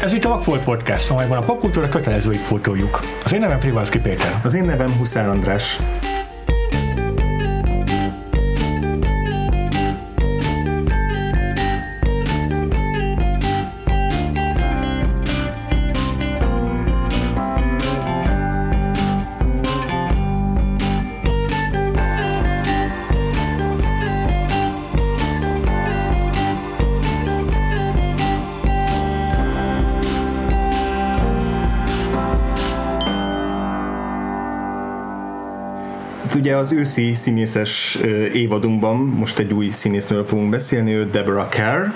Ez itt a Vagfolt Podcast, amelyben a popkultúra kötelezőit fotoljuk. Az én nevem Privalszki Péter. Az én nevem Huszár András. Ugye az őszi színészes évadunkban most egy új színésznőről fogunk beszélni, ő Deborah Kerr,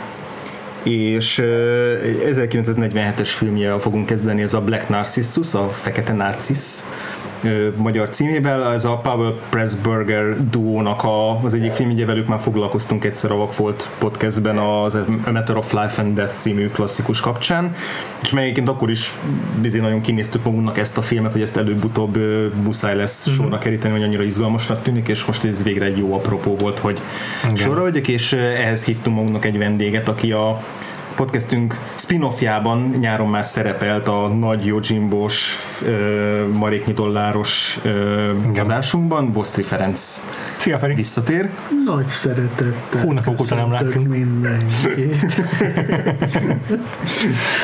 és 1947-es filmje fogunk kezdeni, ez a Black Narcissus, a Fekete Narcisz magyar címével. Ez a Pavel Pressburger duónak a, az egyik film, ugye velük már foglalkoztunk egyszer a Vagfolt podcastben az A Matter of Life and Death című klasszikus kapcsán, és melyiként akkor is bizony nagyon kinéztük magunknak ezt a filmet, hogy ezt előbb-utóbb muszáj lesz mm-hmm. sorra keríteni, hogy annyira izgalmasnak tűnik, és most ez végre egy jó apropó volt, hogy Igen. sorra vagyok, és ehhez hívtunk magunknak egy vendéget, aki a podcastünk spin-offjában nyáron már szerepelt a nagy Jojimbos maréknyi dolláros adásunkban, Bosztri Ferenc Szia Feri! Visszatér. Nagy szeretettel Hónapok óta nem láttunk. mindenkit.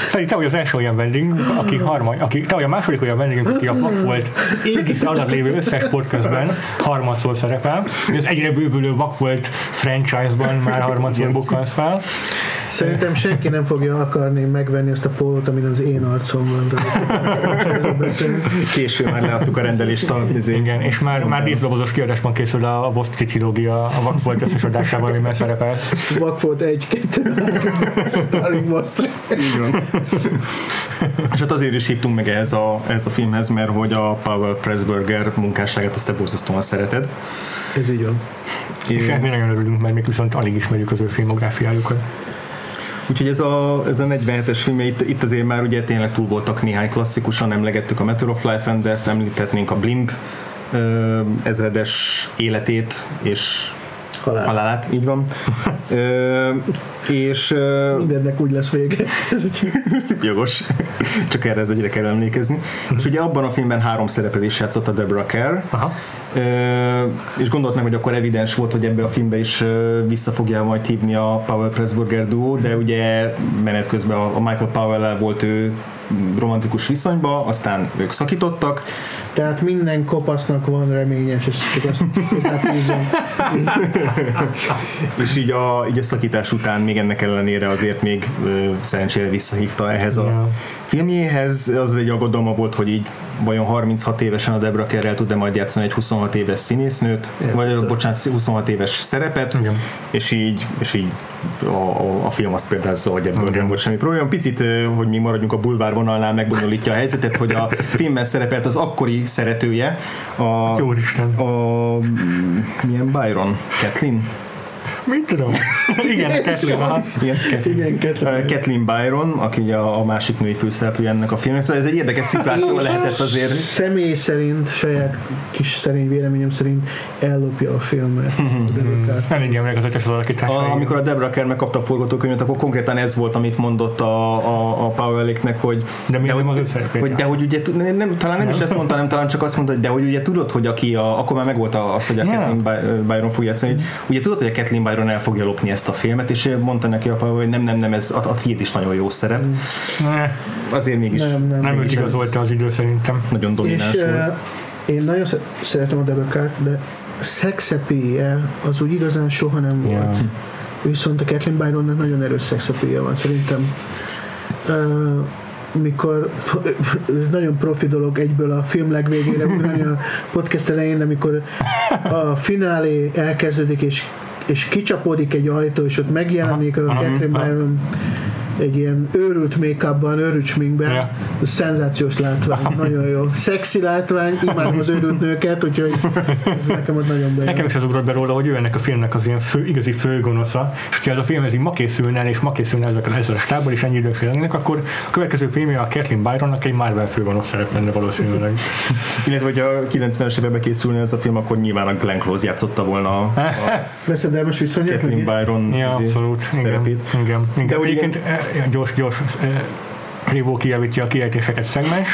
Feri, te vagy az első olyan vendégünk, aki harmad, aki, te vagy a második olyan vendégünk, aki a Vak volt égisz alatt lévő összes podcastben harmadszor szerepel. Az egyre bővülő Vak volt franchise-ban már harmadszor bukkansz fel. Szerintem senki nem fogja akarni megvenni ezt a pólót, amit az én arcom van. Késő már leadtuk a rendelést a izé. Igen, és már, már díszdobozos kiadásban készül a Vostri trilógia a Vakfolt összes adásával, amiben szerepel. Vakfolt egy, kettő, Starring Vostri. Így van. És hát azért is hívtunk meg ehhez a, ehhez a filmhez, mert hogy a Pavel Pressburger munkásságát azt te borzasztóan szereted. Ez így van. És mi nagyon örülünk, mert még viszont alig ismerjük az ő filmográfiájukat. Úgyhogy ez a, ez a 47-es film, itt, itt azért már ugye tényleg túl voltak néhány klasszikusan, emlegettük a Matter of Life and Death, említhetnénk a Blimp ezredes életét, és Halál. halálát, így van. Ö, és... Mindennek úgy lesz vége. Jogos. Csak erre ez egyre kell emlékezni. És ugye abban a filmben három szereplés játszott a Deborah Kerr. Aha. Ö, és gondolt meg, hogy akkor evidens volt, hogy ebbe a filmbe is vissza fogja majd hívni a Powell Pressburger duo, de ugye menet közben a Michael Powell volt ő romantikus viszonyba, aztán ők szakítottak. Tehát minden kopasznak van reményes, és csak azt És így a, így a szakítás után még ennek ellenére azért még ö, szerencsére visszahívta ehhez a yeah. filmjéhez. Az egy aggodalma volt, hogy így vajon 36 évesen a Debra Kerrel tud-e majd játszani egy 26 éves színésznőt, yeah, vagy bocsánat, 26 éves szerepet, Igen. és így, és így a, a, a film azt példázza, hogy ebből nem volt semmi probléma. Picit, hogy mi maradjunk a bulvár vonalnál, megbonyolítja a helyzetet, hogy a filmben szerepelt az akkori szeretője, a, Jó Isten. a milyen Byron? Kathleen? Mit tudom? Igen, Kathleen. Igen, Kathleen. Kathleen Byron, aki a, a másik női főszereplő ennek a filmnek. Szóval ez egy érdekes szituáció lehetett azért. Személy szerint, saját kis szerint, véleményem szerint ellopja a filmet. Nem így emlék az ötös a, Amikor a Debra Kerr megkapta a forgatókönyvet, akkor konkrétan ez volt, amit mondott a, a, a Powell-éknek, hogy de, de, hogy, az hogy, de hogy ugye, nem, nem, talán nem, nem is ezt mondta, nem talán csak azt mondta, hogy de hogy ugye tudod, hogy aki a, akkor már megvolt az, hogy a yeah. Kathleen Byron fog játszani, hogy ugye tudod, hogy a Kathleen Byron el fogja lopni ezt a filmet, és mondta neki a hogy nem, nem, nem, ez a, a tiéd is nagyon jó szerep. Ne. Azért mégis. Nem, nem, nem mégis igazolta az idő szerintem. Nagyon domináns és, volt. Uh, én nagyon szeretem a Debekart, de szexepéje az úgy igazán soha nem volt. Yeah. Viszont a Kathleen Byronnak nagyon erős szexepéje van szerintem. Uh, mikor nagyon profi dolog egyből a film legvégére ugrani a podcast elején, de amikor a finálé elkezdődik, és és kicsapódik egy ajtó, és ott megjelenik a Catherine Byron egy ilyen őrült make-upban, őrült sminkben. Yeah. Szenzációs látvány, nagyon jó. Szexi látvány, imádom az őrült nőket, úgyhogy ez nekem ott nagyon bejön. Nekem is az ugrott be róla, hogy ő ennek a filmnek az ilyen fő, igazi főgonosza, és hogyha ez a film ez így ma készülne, és ma készülne ezek a, ezzel a stábban, és ennyi idők lennének, akkor a következő filmje a Kathleen Byronnak egy Marvel főgonosz szerep lenne valószínűleg. Illetve, hogyha a 90-es években készülne ez a film, akkor nyilván a Glenn Close játszotta volna a, a veszedelmes viszonyat. Kathleen Byron ja, abszolút. szerepét. Igen, igen. igen. De ugye, gyors, gyors Krivó kijavítja a kiejtéseket szegmens.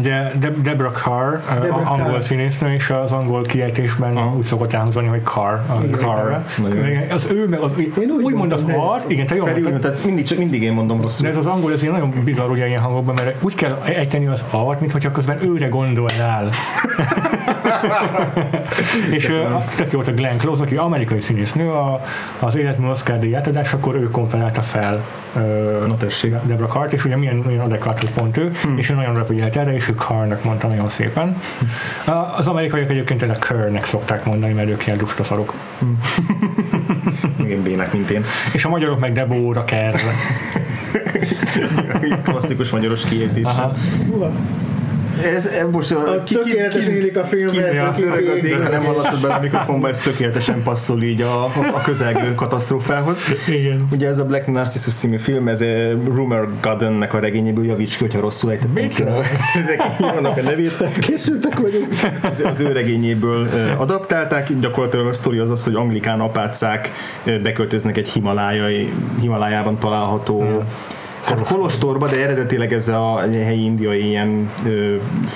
De De- Deborah Carr, a- Deborah angol Carr. színésznő, és az angol kiejtésben Aha. úgy szokott elhangzani, hogy Carr. A Igen. Carr. Igen, Az ő, meg az, úgy úgy mondasz mondtam, de- art, igen, te jól Feri, mondtad, tehát mindig, csak mindig én mondom de rosszul. ez az angol, ez nagyon bizarr ugye ilyen hangokban, mert úgy kell ejteni az art, mintha közben őre gondolnál. és ö, tök jó volt a Glenn Close, aki amerikai színésznő, a, az életmű Oscar díj átadás, akkor ő konferálta fel Na tessék. Deborah Cart, és ugye milyen, milyen adekvát hogy pont ő, Hm. és ő nagyon refigyelt erre, és ő Carrnak mondta nagyon szépen. A- Az amerikaiak egyébként a Kerrnek szokták mondani, mert ők ilyen lusta szarok. Igen, bének, mint én. És a magyarok meg Debóra Kerr. Klasszikus magyaros kiejtés. Ez, ez most a, A tökéletesen illik a filmhez, Ki, aki török az ég, ég. ha nem hallatszott bele a mikrofonba, ez tökéletesen passzol így a, a közelgő katasztrófához. Igen. Ugye ez a Black Narcissus című film, ez eh, Rumor Gardennek a regényéből javíts ki, hogyha rosszul ejtettem ki a a nevét. Készültek vagyunk. Az, az ő regényéből adaptálták, gyakorlatilag a sztori az az, hogy anglikán apácák beköltöznek egy himalájai, Himalájában található Hát kolostorba, de eredetileg ez a helyi indiai ilyen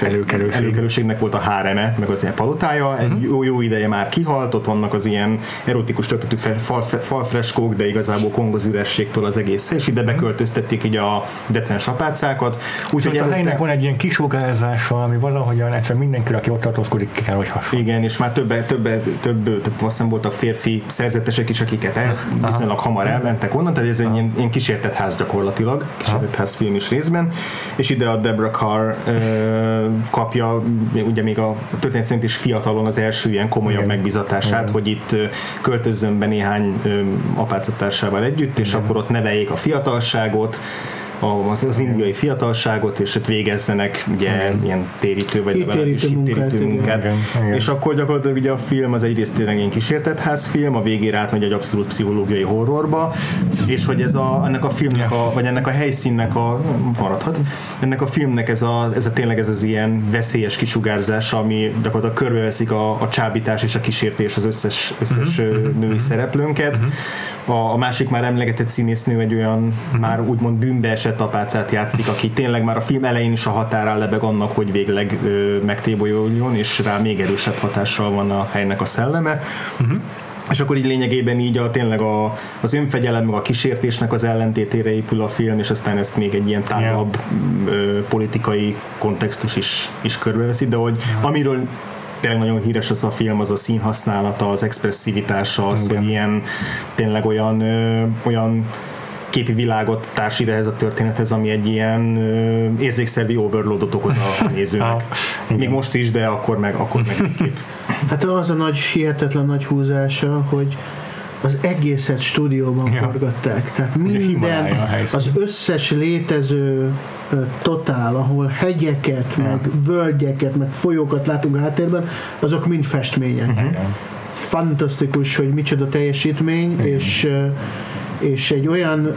Előkelőség. előkelőségnek volt a háreme, meg az ilyen palotája. Egy jó, jó ideje már kihalt, ott vannak az ilyen erotikus történetű fe- fal, falfreskók, de igazából Kong az ürességtől az egész és ide beköltöztették így a decens apácákat. Úgyhogy Úgyhogy a helynek előtte, van egy ilyen kisugárzása, ami valahogyan egyszer mindenki, aki ott tartózkodik, ki kell, hogy hasonló. igen, és már több, több, több tehát azt hiszem voltak férfi szerzetesek is, akiket el, viszonylag hamar elmentek onnan, tehát ez egy ilyen, ilyen kísértett ház gyakorlatilag, kísértett ház film is részben, és ide a Deborah Carr kapja, ugye még a történet szerint is fiatalon az első ilyen komolyabb Igen. megbizatását, hogy itt költözzön be néhány ö, apácatársával együtt, és akkor ott neveljék a fiatalságot, az, az indiai fiatalságot, és ott végezzenek ugye ilyen térítő vagy legalábbis igen. munkát. Igen, igen. És akkor gyakorlatilag ugye a film az egyrészt tényleg ilyen kísértett házfilm, a végére átmegy egy abszolút pszichológiai horrorba, és hogy ez a, ennek a filmnek, a, vagy ennek a helyszínnek a, maradhat, ennek a filmnek ez a, ez a tényleg ez az ilyen veszélyes kisugárzása, ami gyakorlatilag körbeveszik a, a csábítás és a kísértés az összes, összes uh-huh. női szereplőnket. A, a másik már emlegetett színésznő egy olyan már úgymond bűnbe esett apácát játszik, aki tényleg már a film elején is a határán lebeg annak, hogy végleg ö, megtébolyoljon, és rá még erősebb hatással van a helynek a szelleme. Uh-huh. És akkor így lényegében így a, tényleg a, az önfegyelem, meg a kísértésnek az ellentétére épül a film, és aztán ezt még egy ilyen tágabb ö, politikai kontextus is, is körbeveszi, de hogy amiről tényleg nagyon híres az a film, az a színhasználata, az expresszivitása, az, Igen. hogy ilyen tényleg olyan, ö, olyan képi világot társít ehhez a történethez, ami egy ilyen ö, érzékszervi overloadot okoz a nézőnek. Ah, igen. Még most is, de akkor meg, akkor meg kép. Hát az a nagy, hihetetlen nagy húzása, hogy az egészet stúdióban Ja. forgatták. Tehát minden, az összes létező totál, ahol hegyeket, meg völgyeket, meg folyókat látunk háttérben, azok mind festmények. Igen. Fantasztikus, hogy micsoda teljesítmény, és ö, és egy olyan,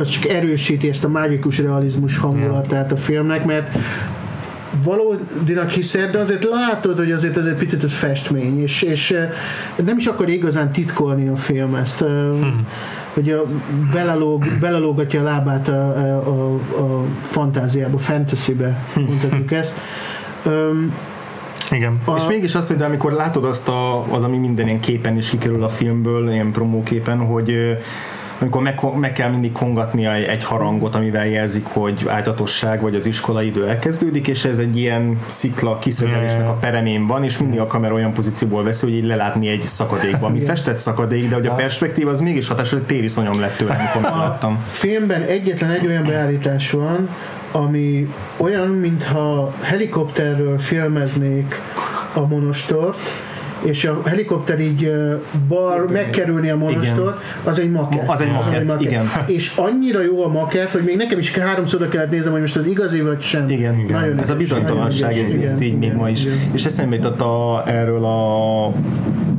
az csak erősíti ezt a mágikus realizmus hangulatát a filmnek, mert valódinak hiszed, de azért látod, hogy azért ez egy picit ez festmény, és, és nem is akar igazán titkolni a film ezt, hmm. hogy a, belelóg, belelógatja a lábát a, a, a, fantáziába, fantasybe, mondhatjuk ezt. Um, Igen. a, És mégis az, hogy de amikor látod azt, a, az, ami minden ilyen képen is kikerül a filmből, ilyen promóképen, hogy amikor meg, meg kell mindig kongatni egy, harangot, amivel jelzik, hogy ágyatosság vagy az iskolai idő elkezdődik, és ez egy ilyen szikla kiszögelésnek a peremén van, és mindig a kamera olyan pozícióból veszi, hogy így lelátni egy szakadékba, ami festett szakadék, de hogy a perspektíva az mégis hatásos, hogy tériszonyom lett tőle, amikor megláttam. filmben egyetlen egy olyan beállítás van, ami olyan, mintha helikopterről filmeznék a monostort, és a helikopter így bar megkerülni a monostort, az egy makett. Az egy makett, igen. És annyira jó a makett, hogy még nekem is háromszor kellett néznem, hogy most az igazi vagy sem. Igen, Nagyon ez a bizonytalanság, ez, ezt így igen, még igen, ma is. igen. És eszembe jutott a, erről a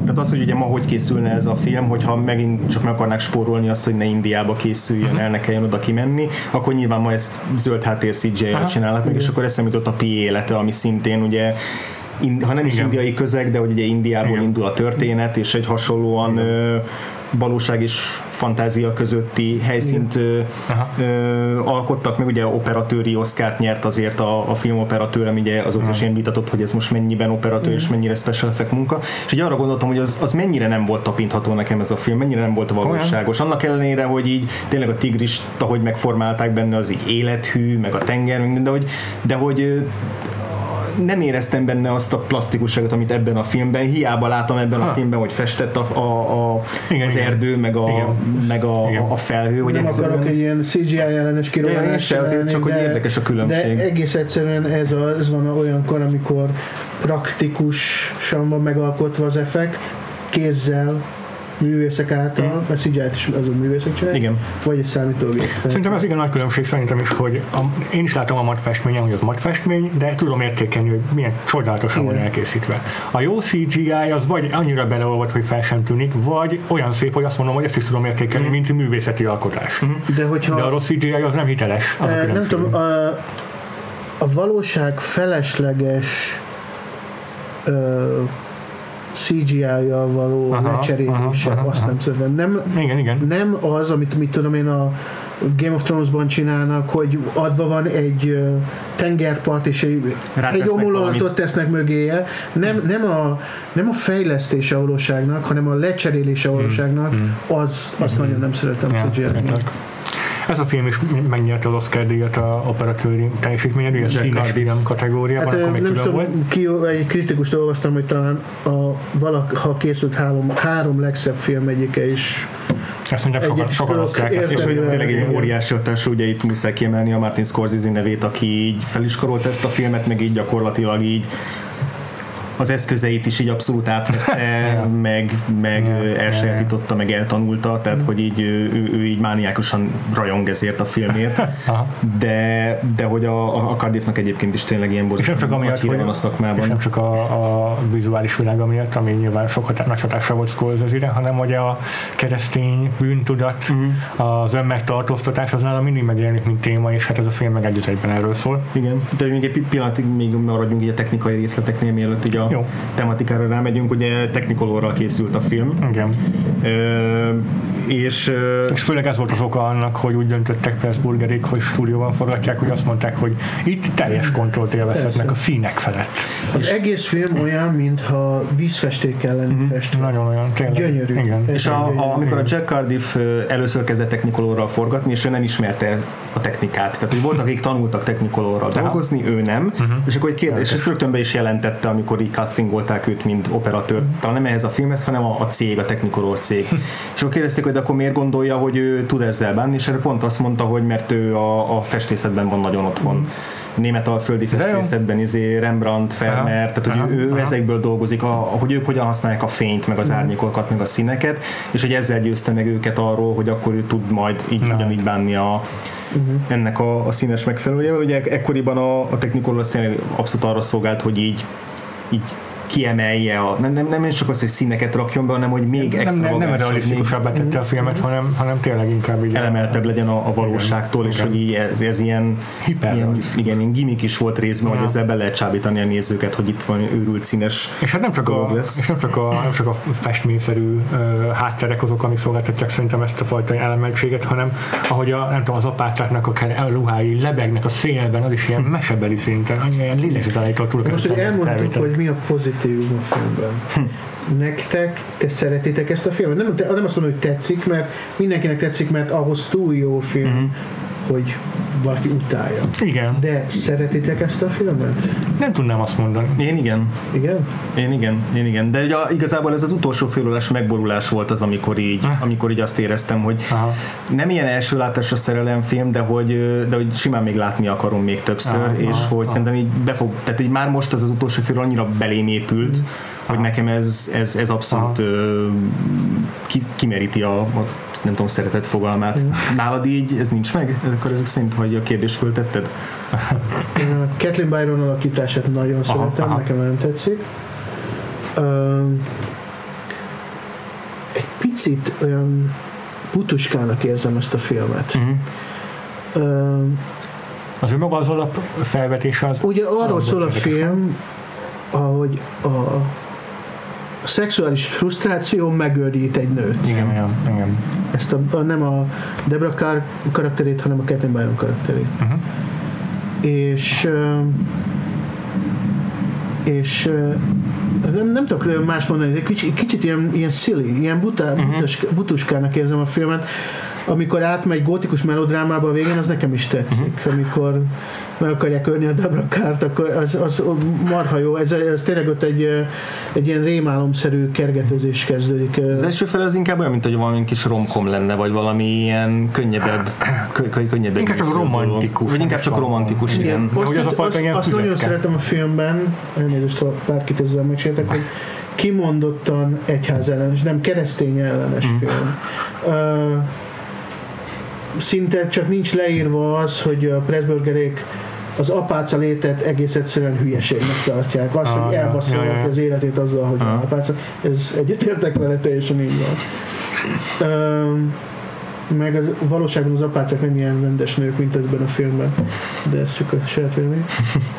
tehát az, hogy ugye ma hogy készülne ez a film, hogyha megint csak meg akarnák spórolni azt, hogy ne Indiába készüljön el, ne kelljen oda kimenni, akkor nyilván ma ezt zöld háttér CGI-jal Aha. csinálnak meg, és akkor eszembe jutott a Pi élete, ami szintén ugye ha nem is Igen. indiai közeg, de hogy ugye Indiából Igen. indul a történet, és egy hasonlóan ö, valóság és fantázia közötti helyszínt ö, ö, alkottak, meg. Ugye operatőri oszkárt nyert azért a, a filmoperatőr, ami ugye azóta is ilyen vitatott, hogy ez most mennyiben operatőr és mennyire special effect munka, és ugye arra gondoltam, hogy az, az mennyire nem volt tapintható nekem ez a film, mennyire nem volt valóságos. Annak ellenére, hogy így tényleg a tigrist, ahogy megformálták benne, az így élethű, meg a tenger, de hogy, de hogy nem éreztem benne azt a plastikusságot, amit ebben a filmben, hiába látom ebben ha. a filmben, hogy festett a, a, a, Igen, az igen. erdő, meg a, Igen. meg a, Igen. a felhő, hogy nem egyszerűen... akarok egy ilyen CGI ellenes kirollást se, azért csak, hogy de- érdekes a különbség. De egész egyszerűen ez, a, ez van olyankor, amikor praktikusan van megalkotva az effekt, kézzel, művészek által, mert CGI-t is azon művészek csinálják, Igen. vagy egy számítógép. Szerintem ez igen nagy különbség szerintem is, hogy a, én is látom a matfestményen, hogy az matfestmény, de tudom értékelni, hogy milyen csodálatosan van Igen. elkészítve. A jó CGI az vagy annyira beleolvad, hogy fel sem tűnik, vagy olyan szép, hogy azt mondom, hogy ezt is tudom értékelni, mint művészeti alkotás. De hogyha De a rossz CGI az nem hiteles. Az a Eh, nem tudom, a, a valóság felesleges ö, CGI-jal való Aha, lecserélése, aha, aha, azt aha. nem szeretem. Nem, Igen, igen. nem az, amit mit tudom én a Game of Thrones-ban csinálnak, hogy adva van egy tengerpart, és egy, Rátesznek egy omulatot tesznek mögéje. Nem, nem, a, nem a fejlesztése valóságnak, hanem a lecserélése a valóságnak, az, azt nagyon nem szeretem Hmm. Ja, CGI-ben. Ez a film is megnyerte az Oscar díjat a operatőri teljesítményed, Cardiff. film kategóriában, Hát akkor még nem külön volt. tudom, ki, egy kritikust olvastam, hogy talán a valaha készült három, három legszebb film egyike is. Ezt mondják, sokan, Egyet sokan osztják. És hogy tényleg egy óriási hatású, ugye itt muszáj kiemelni a Martin Scorsese nevét, aki így feliskorolta ezt a filmet, meg így gyakorlatilag így az eszközeit is így abszolút átvette, meg, meg elsajátította, meg eltanulta, tehát hogy így ő, ő, így mániákusan rajong ezért a filmért, de, de hogy a, a Cardiffnak egyébként is tényleg ilyen És nem csak borzasztó amiatt, hogy van a és szakmában. nem csak a, a vizuális világa miatt, ami nyilván sok hatá- nagy hatással volt Scorsese-re, hanem hogy a keresztény bűntudat, uh-huh. az önmegtartóztatás az nála mindig megjelenik, mint téma, és hát ez a film meg egy egyben erről szól. Igen, de még egy pillanatig még maradjunk így a technikai részleteknél, mielőtt így a Jó. tematikára rámegyünk, ugye Technicolorral készült a film, Igen. Ö, és ö, És főleg ez volt az oka annak, hogy úgy döntöttek Pressburgerik, hogy stúdióban forgatják, hogy azt mondták, hogy itt teljes kontrollt élvezhetnek a színek felett. Az egész film olyan, mintha vízfestékkel lenni festve. Nagyon olyan, tényleg. Gyönyörű. Igen. És a, a, amikor a Jack Cardiff először kezdett Technicolorral forgatni, és ő nem ismerte a technikát. Tehát, hogy voltak, akik tanultak Technicolorral dolgozni, ő nem. Uh-huh. És akkor egy kérdés, és ezt rögtön be is jelentette, amikor így castingolták őt, mint operatőr. Talán nem ehhez a filmhez, hanem a, a cég, a Technicolor cég. és akkor kérdezték, hogy akkor miért gondolja, hogy ő tud ezzel bánni, és erre pont azt mondta, hogy mert ő a, a festészetben van nagyon otthon. Német alföldi festészetben, izé Rembrandt, Vermeer, tehát hogy Aha, ő, aha. ezekből dolgozik, a, hogy ők hogyan használják a fényt, meg az árnyékokat, meg a színeket, és hogy ezzel győzte meg őket arról, hogy akkor ő tud majd így Na. ugyanígy bánni a, ennek a, a színes megfelelőjével. Ugye ekkoriban a, a Technicolor az tényleg abszolút arra szolgált, hogy így, így kiemelje, a, nem, nem, nem csak az, hogy színeket rakjon be, hanem hogy még nem, nem, nem extravagánsabb, még realisztikusabbá tette a filmet, hanem, hanem tényleg inkább így elemeltebb legyen a, a valóságtól, és Igen. hogy így ez, ez ilyen, Hiper ilyen, igen, ilyen gimmick is volt részben, hogy Ja. ezzel be lehet csábítani a nézőket, hogy itt van őrült színes És hát nem csak, a, lesz. és nem csak a, nem csak a festményszerű uh, hátterek azok, amik szolgáltatják szerintem ezt a fajta elemeltséget, hanem ahogy a, nem tudom, az apácáknak a, ruhái lebegnek a szélben, az is ilyen mesebeli szinten, annyira ilyen lélegzetelállító túl. Most, hogy elmondtuk, hogy mi a pozitívum a filmben. Nektek, te szeretitek ezt a filmet? Nem, nem azt mondom, hogy tetszik, mert mindenkinek tetszik, mert ahhoz túl jó film, hogy valaki utálja. Igen, De szeretitek ezt a filmet? nem tudnám azt mondani. Én igen, Igen? én igen, én igen. De ugye igazából ez az utolsó félórás megborulás volt az, amikor így, amikor így azt éreztem, hogy Aha. nem ilyen első látásra szerelemfilm, de hogy, de hogy simán még látni akarom még többször, Aha, és aha, hogy aha. szerintem így befog, tehát így már most ez az utolsó fél annyira belém épült, hogy nekem ez, ez, ez abszolút ö, ki, kimeríti a, a nem tudom, szeretett fogalmát. Nálad így ez nincs meg? Akkor ezek szerint, hogy a kérdést föltetted? Én a Kathleen Byron alakítását nagyon Aha, szeretem, aha. nekem nagyon tetszik. Öm, egy picit olyan putuskának érzem ezt a filmet. Mhm. Öm, Az ő maga az alap felvetése az... Ugye arról szól a film, ahogy a a szexuális frusztráció megőrít egy nőt. Igen, igen, igen. Ezt a, a, nem a Debra Carr karakterét, hanem a Kathleen Byron karakterét. Uh-huh. És és nem, nem tudok más mondani, de kicsit, kicsit ilyen, ilyen silly, ilyen buta, butas, butuskának érzem a filmet, amikor átmegy gótikus melodrámába a végén, az nekem is tetszik. Amikor meg akarják ölni a Debra Kárt, akkor az, az marha jó. Ez, ez tényleg ott egy, egy ilyen rémálomszerű kergetőzés kezdődik. Az első fel az inkább olyan, mint hogy valami kis romkom lenne, vagy valami ilyen könnyedebb, kö, kö, könnyedebb Inkább csak romantikus. Vagy inkább csak romantikus, igen. Igen, azt, az a azt, nagyon szeretem a filmben, elnézést, ha bárkit ezzel megsértek, hogy kimondottan egyház ellenes, nem keresztény ellenes Mhm. film. Uh, szinte csak nincs leírva az, hogy a Pressburgerék az apáca létet egész egyszerűen hülyeségnek tartják. Az, Ah, hogy ja, elbassza ja, ja. valaki az életét azzal, hogy Ah. apáca, ez egyetértek vele, teljesen így van. Um, meg az, valóságban az apácák nem ilyen rendes nők, mint ezben a filmben, de ez csak a saját vélemény.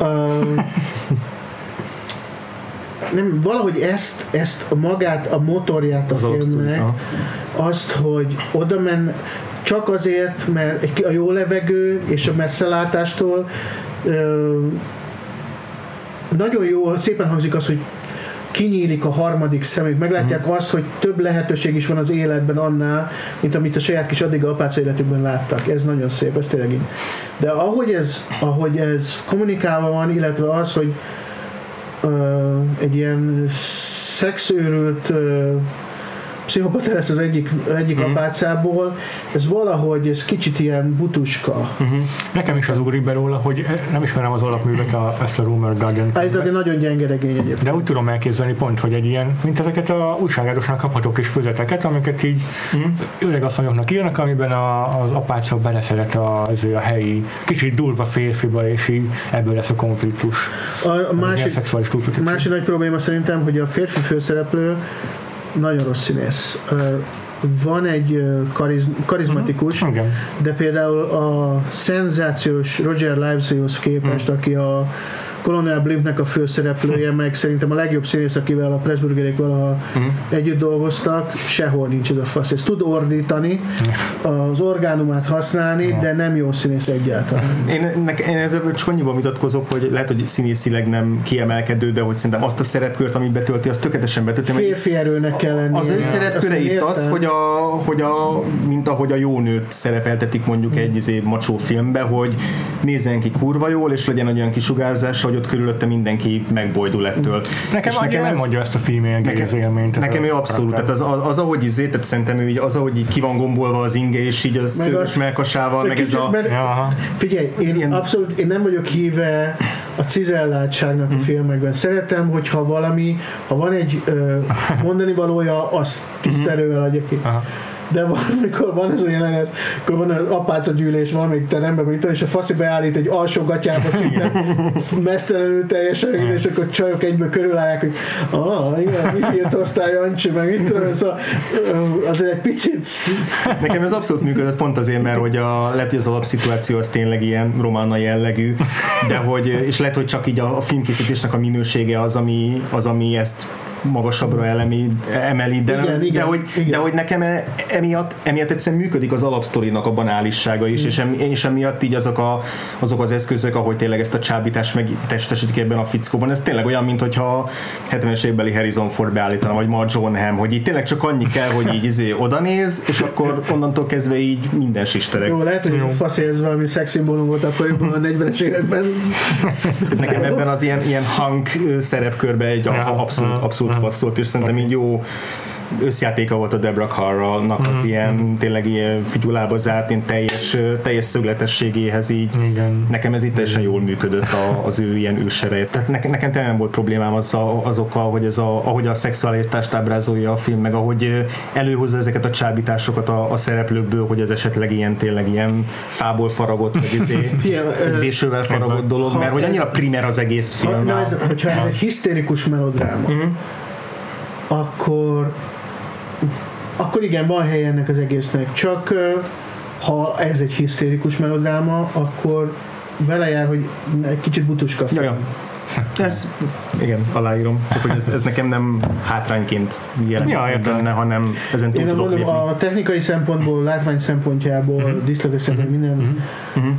Um, nem, valahogy ezt, ezt magát, a motorját a Az filmnek, aha. azt, hogy oda men, csak azért, mert a jó levegő és a messzelátástól nagyon jó, szépen hangzik az, hogy kinyílik a harmadik szemük, meglátják azt, hogy több lehetőség is van az életben annál, mint amit a saját kis addig apáca életükben láttak. Ez nagyon szép, ez tényleg így. De ahogy ez, ahogy ez kommunikálva van, illetve az, hogy ö, egy ilyen szexőrült ö, pszichopata lesz az egyik, egyik Mhm. apácából, ez valahogy, ez kicsit ilyen butuska. Uh-huh. Nekem is az ugrik be róla, hogy nem ismerem az alapművet, a, ezt a Rumor Garden. Állítólag egy nagyon gyenge regény egyébként. De úgy tudom elképzelni pont, hogy egy ilyen, mint ezeket a újságárosnak kaphatok kis füzeteket, amiket így Mhm. öreg asszonyoknak írnak, amiben a, az apáca beleszeret a, az a helyi kicsit durva férfiba, és így ebből lesz a konfliktus. A, a másik, másik nagy probléma szerintem, hogy a férfi főszereplő nagyon rossz színész. Van egy ö, karizm, karizmatikus, Igen. de például a szenzációs Roger Liveseyhoz képest, aki a Colonel Blimpnek a főszereplője, meg szerintem a legjobb színész, akivel a Pressburgerék valaha együtt dolgoztak, sehol nincs ez a fasz. Ez tud ordítani, az orgánumát használni, de nem jó színész egyáltalán. Én, nek, én ezzel csak annyiban vitatkozok, hogy lehet, hogy színészileg nem kiemelkedő, de hogy szerintem azt a szerepkört, amit betölti, az tökéletesen betölti. Férfi erőnek kell lennie. Az ő Azt szerepköre itt az, hogy, a, hogy a, mint ahogy a jó nőt szerepeltetik mondjuk egy izé macsó filmbe, hogy nézzen ki kurva jól, és legyen egy olyan kisugárzása, hogy ott körülötte mindenki megbojdul ettől. Nekem És annyira nem mondja ezt a female nekem, élményt. ez nekem a ő abszolút, tehát az, az, ahogy izé, tehát szerintem ő így, az, ahogy így ki van gombolva az inge, és így az Meg szőrös az- melkasával, meg ez kicsit, a... mert- Ja. Figyelj, én Ilyen- abszolút én nem vagyok híve a cizelláltságnak a filmekben. Szeretem, hogyha valami, ha van egy ö, mondani valója, azt tisztelővel adja ki. Aha. De van, amikor van ez a jelenet, akkor van az apáca gyűlés valamelyik teremben, mint és a faszi beállít egy alsó gatyába szinte mesztelenül teljesen, és akkor csajok egyből körülállják, hogy ah, igen, mit írt osztály Jancsi, meg mit tudom, ez a, azért egy picit Nekem ez abszolút működött pont azért, mert hogy a, lehet, hogy az alapszituáció az tényleg ilyen romána jellegű, de hogy, és lehet, hogy csak így a, a filmkészítésnek a minősége az, ami, az, ami ezt magasabbra elemi, emeli, de, Igen, de, igen, hogy, igen. de hogy nekem e- emiatt, emiatt egyszerűen működik az alapsztorinak a banálissága is, és, em, és emiatt így azok, a, azok az eszközök, ahogy tényleg ezt a csábítást megtestesítik ebben a fickóban, ez tényleg olyan, mint hogyha 70-es évbeli Harrison Ford beállítana, vagy ma John Hamm, hogy így tényleg csak annyi kell, hogy így izé odanéz, és akkor onnantól kezdve így minden sisterek. jó, lehet, hogy ez a faszi, ez valami szexszimbólum volt akkoriban a 40-es években. Nekem ebben az ilyen, ilyen hang ö, szerepkörbe egy abszolút, abszolút ja. passzolt, és szerintem így jó összjátéka volt a Debra Carralnak Mhm, az ilyen tényleg ilyen figyulába zárt, ilyen teljes, teljes szögletességéhez így Igen. nekem ez itt teljesen jól működött a, az ő ilyen ősereje. Tehát nekem, nekem tényleg nem volt problémám azzal, azokkal, hogy ez a, ahogy a szexualitást ábrázolja a film, meg ahogy előhozza ezeket a csábításokat a, a szereplőkből, hogy ez esetleg ilyen tényleg ilyen fából faragott, vagy izé, egy vésővel faragott dolog, ha mert hogy annyira primer az egész Ha, film. na ez, hogyha ez egy hisztérikus melodráma, Mhm. akkor akkor igen, van helye ennek az egésznek. Csak ha ez egy hisztérikus melodráma, akkor vele jár, hogy egy kicsit butuska film. Ja, ja. Ez, igen, aláírom. Csak hogy ez, ez nekem nem hátrányként jelenik Ja, benne, hanem ezen túl Én tudok mondom, lépni. a technikai szempontból, látvány szempontjából, Mhm. uh-huh. díszletek szempontból minden uh-huh.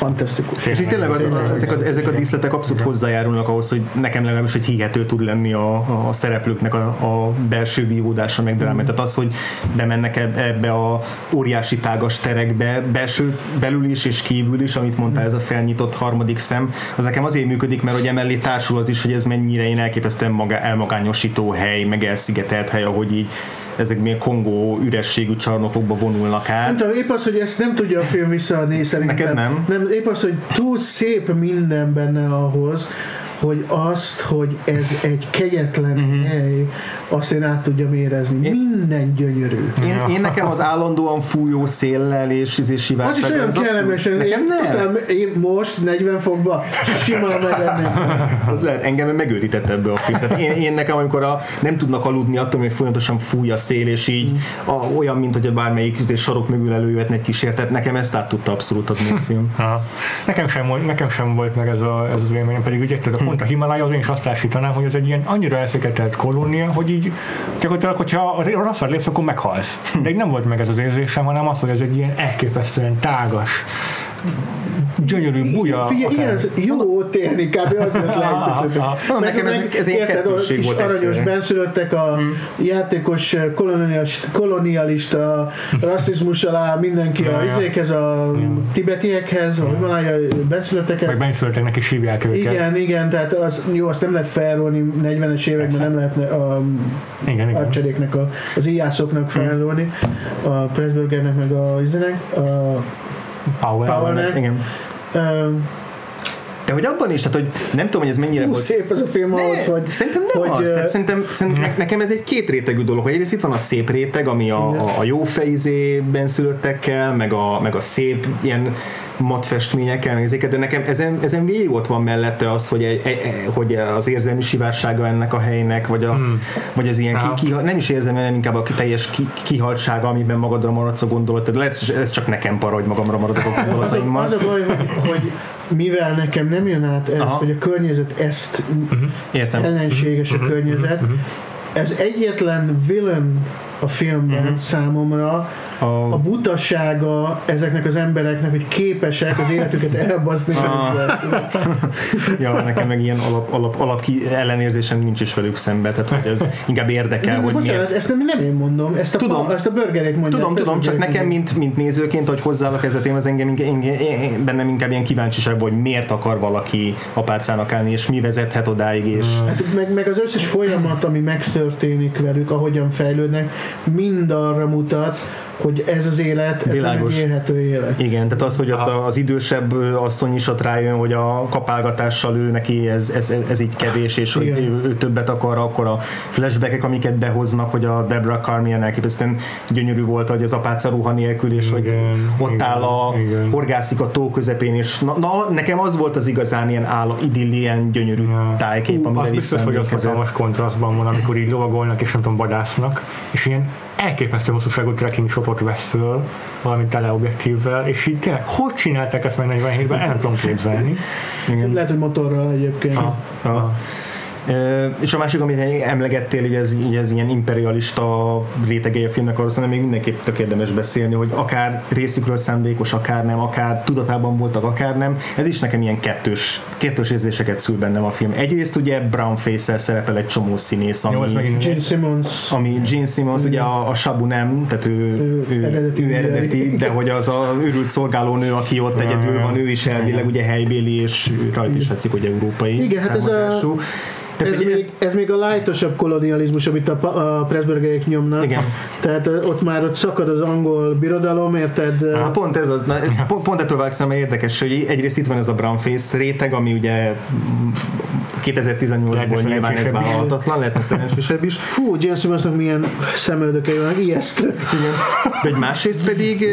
Fantasztikus. És itt tényleg az, az, ezek, a, ezek a díszletek abszolút hozzájárulnak ahhoz, hogy nekem legalábbis egy hihető tud lenni a, a, szereplőknek a, a belső vívódása, meg dráma. Tehát az, hogy bemennek eb- ebbe a óriási tágas terekbe, belső, belül is és kívül is, amit mondtál, ez a felnyitott harmadik szem, az nekem azért működik, mert hogy emellé társul az is, hogy ez mennyire én elképesztően maga, elmagányosító hely, meg elszigetelt hely, ahogy így ezek milyen kongó ürességű csarnokokba vonulnak át. Nem tudom, épp az, hogy ezt nem tudja a film visszaadni szerintem. neked nem? nem? Épp az, hogy túl szép minden benne ahhoz, hogy azt, hogy ez egy kegyetlen uh-huh. hely, azt én át tudjam érezni. Én- Minden gyönyörű. Én, én nekem az állandóan fújó széllel és izé Az is olyan abszolút- kellemesen, Nekem én, nem. én most 40 fokba simán megenném. Az lehet, engem megőrített ebbe a film. Tehát én, én nekem, amikor a, nem tudnak aludni attól, hogy folyamatosan fúj a szél, és így a, olyan, mint hogy a bármelyik izé sarok mögül előjöhetne egy kísértet, nekem ezt át tudta abszolút adni a film. Aha. Nekem sem, volt, nekem sem volt meg ez, a, ez az élményem, pedig ugye tudod, pont a Himalaya az én is azt társítanám, hogy ez egy ilyen annyira elszigetelt kolónia, hogy így gyakorlatilag, hogyha rosszat lépsz, akkor meghalsz. De így nem volt meg ez az érzésem, hanem az, hogy ez egy ilyen elképesztően tágas, gyönyörű buja. Figyelj, ilyen az jó télni, kb. az jött le egy picit. Nekem ez- ez érted, kettősség kis volt aranyos benszülöttek a játékos kolonialista, rasszizmus alá mindenki Ja, a izékhez, a tibetiekhez, a himalája benszülöttekhez. Meg benszülöttek is hívják őket. Igen, igen, tehát az, jó, azt nem lehet felrólni 40-es években, nem lehetne a igen, igen. archeréknek, a, az íjászoknak felrólni, a Pressburgernek, meg a izének, a, Powell. Powellnek. Igen. Ö, De hogy abban is, tehát hogy nem tudom, hogy ez mennyire Hú, volt szép ez a film ahhoz, Ne, hogy... szerintem nem hogy, az. Tehát szerintem, szerintem ne- nekem ez egy kétrétegű dolog. Hogy egyrészt itt van a szép réteg, ami a, a, a jó fejzében szülöttekkel, meg a, meg a szép ilyen mat festményekkel, meg ezeket, de nekem ezen, ezen végig ott van mellette az, hogy, egy, egy, hogy az érzelmi sivársága ennek a helynek, vagy, a, hmm. vagy az ilyen, ki, ki, nem is érzem, hanem inkább a teljes ki, kihaltsága, amiben magadra maradsz a gondolat. Tehát lehet, hogy ez csak nekem para, hogy magamra maradok a Az a, gondolataimmal. az a baj, hogy, hogy mivel nekem nem jön át ez, Aha. hogy a környezet ezt Értem. ellenséges a környezet, ez egyetlen villain a filmben számomra A, a butasága ezeknek az embereknek, hogy képesek az életüket elbaszni Ah. ezzel. Ja, nekem meg ilyen alap, alap, alap ki ellenérzésem nincs is velük szembe, tehát hogy ez inkább érdekel, De, hogy bocsánat, miért. ezt nem, nem én mondom, ezt a, Tudom. pa, ezt a burgerék mondják. Tudom, tudom, csak nekem, mint, mint nézőként, hogy hozzáállok ez a téma, az engem, engem, engem, engem, bennem inkább ilyen kíváncsiság, hogy miért akar valaki apácának állni, és mi vezethet odáig, és Hát meg, meg az összes folyamat, ami megtörténik velük, ahogyan fejlődnek, mind arra mutat, hogy ez az élet, ez Világos. nem egy élhető élet. igen, tehát az, hogy ott az idősebb asszony is ott rájön, hogy a kapálgatással ő neki ez, ez, ez így kevés, és hogy ő, ő többet akar, akkor a flashbackek, amiket behoznak, hogy a Deborah Carr milyen elképesztően gyönyörű volt, hogy az apáca ruha nélkül, és hogy Igen, ott igen, áll a, igen. horgászik a tó közepén, és na, na, nekem az volt az igazán ilyen áll, idilli, ilyen gyönyörű Ja. tájkép, amire Az biztos, hogy az visszaemlékezett. kontrasztban van, amikor így lovagolnak és nem tudom, vadásznak, és ilyen elképesztő hosszúságú trekking shotot vesz föl, valami teleobjektívvel, és így tényleg, hogy csinálták ezt meg 47-ben, el nem tudom képzelni. Igen. Lehet, hogy motorral egyébként. Ah, Ah. És a másik, amit emlegettél, így ez, így ez ilyen imperialista rétegei a filmnek, arról szerintem még mindenképp tök érdemes beszélni, hogy akár részükről szándékos, akár nem, akár tudatában voltak, akár nem. Ez is nekem ilyen kettős, kettős érzéseket szül bennem a film. Egyrészt ugye brown face szerepel egy csomó színész, Jó, ami, megint Gene Simmons. ami Gene Simmons, ugye a, a Sabu nem, tehát ő, Ő ő, eredeti ő eredeti, de hogy az a őrült szolgálónő, aki ott egyedül van, ő is elvileg ugye helybéli, és rajta is látszik, hogy európai Igen, hát ez a- származású. Tehát, Ez még, ez még a lightosabb kolonializmus, amit a, a Pressburgerék nyomnak. Igen. Tehát ott már ott szakad az angol birodalom, érted? Na, pont ez az, na, pont, pont ettől vágsz, mert érdekes, hogy egyrészt itt van ez a brown face réteg, ami ugye 2018-ból Lehetne nyilván ez vállalhatatlan, lehetne szerencsésebb is. Fú, Gene Simmonsnak milyen szemöldökei vannak, ijesztő. Igen. De egy másrészt pedig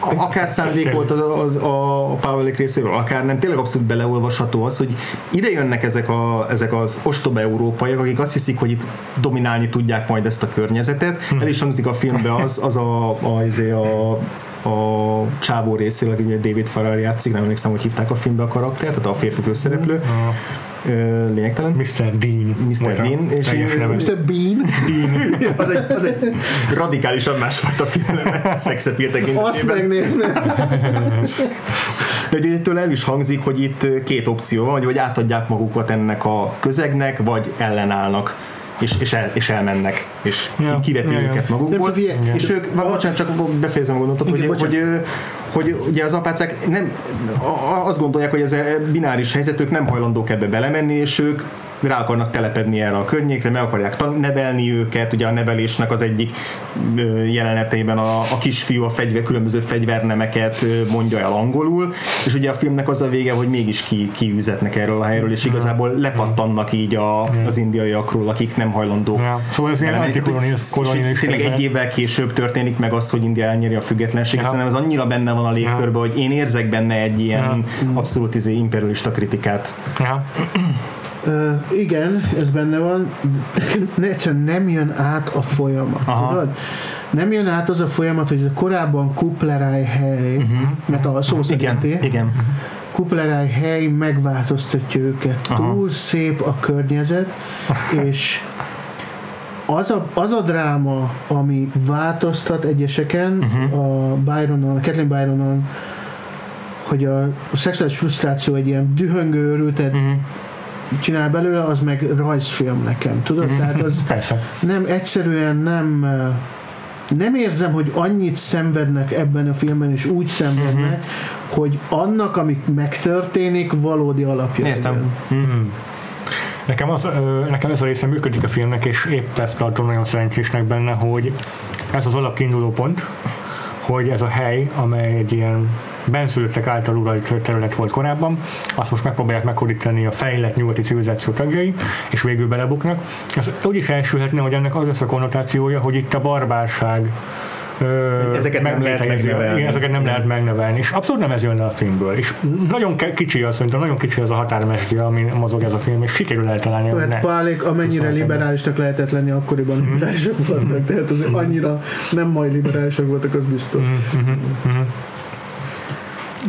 a- akár szándék volt az, az a Pavelik részéről, akár nem, tényleg abszolút beleolvasható az, hogy ide jönnek ezek, a, ezek az ostoba európaiak, akik azt hiszik, hogy itt dominálni tudják majd ezt a környezetet. El is hangzik a filmbe az, az a, a, izé a, a a csávó részéről, ugye David Farrar játszik, nem emlékszem, hogy hívták a filmbe a karaktert, tehát a férfi főszereplő. Ö, Lényegtelen. Mr. Dean. Mr. Dean, és. Mr. Bean. az, egy, az egy radikálisan másfajta film, szexepír Azt tekintetében. megnézném. De ugye ettől el is hangzik, hogy itt két opció van, hogy vagy átadják magukat ennek a közegnek, vagy ellenállnak. És, és, el, és elmennek, és Ja, ja, kiveti ja, ja. őket magukból. Figyelj, és ők, ja. bocsánat, csak befejezem a gondolatot, hogy, hogy, bocsánat. hogy, hogy ugye az apácák nem, azt gondolják, hogy ez a bináris helyzet, ők nem hajlandók ebbe belemenni, és ők rá akarnak telepedni erre a környékre, meg akarják nevelni őket, ugye a nevelésnek az egyik jelenetében a, a kisfiú a fegyver, különböző fegyvernemeket mondja el angolul, és ugye a filmnek az a vége, hogy mégis ki, kiüzetnek erről a helyről, és igazából lepattannak így a, az indiaiakról, akik nem hajlandók Ja, szóval ez ilyen Tényleg egy évvel később történik meg az, hogy India elnyeri a függetlenséget, Ja. szerintem ez annyira benne van a légkörben, hogy én érzek benne egy ilyen abszolút izé, imperialista kritikát. Ja. Ö, igen, ez benne van. Ne, egyszerűen nem jön át a folyamat. Aha. Tudod? Nem jön át az a folyamat, hogy ez a korábban Kupleráj hely, uh-huh. mert a szó Igen, szerinti igen. Kupleráj hely megváltoztatja őket. Aha. Túl szép a környezet, és az a, az a dráma, ami változtat egyeseken, uh-huh. a Byronon, a Kathleen Byronon, hogy a, a szexuális frusztráció egy ilyen dühöngő őrültet Mhm. Csinál belőle, az meg rajzfilm nekem, tudod? Tehát az nem, egyszerűen nem nem érzem, hogy annyit szenvednek ebben a filmben, és úgy szenvednek, hogy annak, amik megtörténik, valódi alapja. Értem. legyen. Mm. Nekem, az, nekem ez a része működik a filmnek, és épp ezt tartom nagyon szerencsésnek benne, hogy ez az alapkiinduló pont, hogy ez a hely, amely egy ilyen benszülöttek által uralt terület volt korábban, azt most megpróbálják meghódítani a fejlett nyugati civilizáció tagjai, és végül belebuknak. Ez úgy is elsülhetne, hogy ennek az lesz a konnotációja, hogy itt a barbárság Ezeket nem lehet megnevelni. Igen, ezeket nem lehet megnevelni, és abszolút nem ez jön le a filmből. És nagyon kicsi az, szerintem nagyon kicsi az a határmesdje, ami mozog ez a film, és sikerül eltalálni, hogy ne. Hát Pálék, amennyire liberálisnak lehetett lenni, akkoriban liberálisak voltak, tehát azért annyira nem majd liberálisak voltak, az biztos.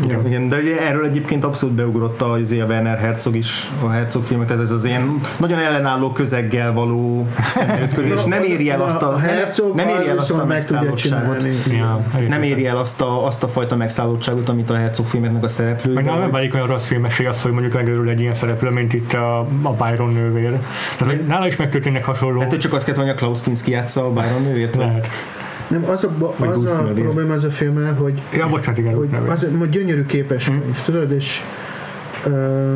Igen. Igen, de ugye erről egyébként abszolút beugrott a, azért a Werner Herzog is, a Herzog filmek, tehát ez az ilyen nagyon ellenálló közeggel való szembeütközés, nem éri el azt a, a Herzog nem éri el azt a megszállottságot. Ja, Nem éri el azt a, azt a fajta megszállottságot, amit a Herzog filmeknek a szereplői. Meg nem hogy- válik olyan rossz filmessé az, hogy mondjuk megörül egy ilyen szereplő, mint itt a, a Byron nővér. Tehát nála is megtörténnek hasonló. Hogy csak azt kellett, hogy a Klaus Kinski játsza a Byron nővért. vagy- Lehet. Nem, az a, ba- az a probléma az a filmmel, hogy Ja, bocsánat, igen, hogy neve. az hogy gyönyörű képes könyv, tudod, és ö,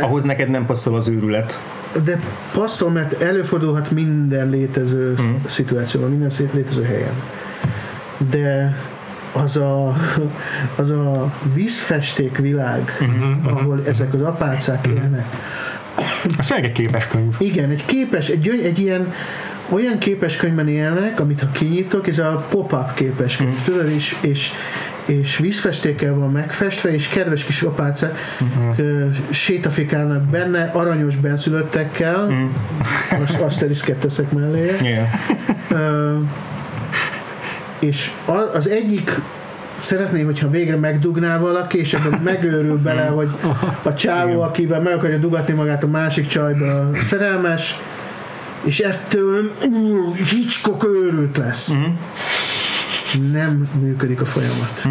Ahhoz neked nem passzol az őrület. de passzol, mert előfordulhat minden létező mm. szituációban, minden szét létező helyen. De az a, az a vízfesték világ, Mhm, ahol ezek az apácák élnek, Ez tényleg egy képes könyv. igen, egy képes, egy, gyöny, egy ilyen olyan képes könyvben élnek, amit ha kinyitok, ez a pop-up képes könyv, tudod, és, és, és vízfestékkel van megfestve, és kedves kis apácák uh-huh. sétafikálnak benne, aranyos benszülöttekkel, most azt eliszket teszek mellé, Yeah. Ö, és az egyik szeretné, hogyha végre megdugná valaki, és ebben megőrül bele, hogy a csávó, akivel meg akarja dugatni magát a másik csajba szerelmes, és ettől ú, Hitchcock őrült lesz. Nem működik a folyamat.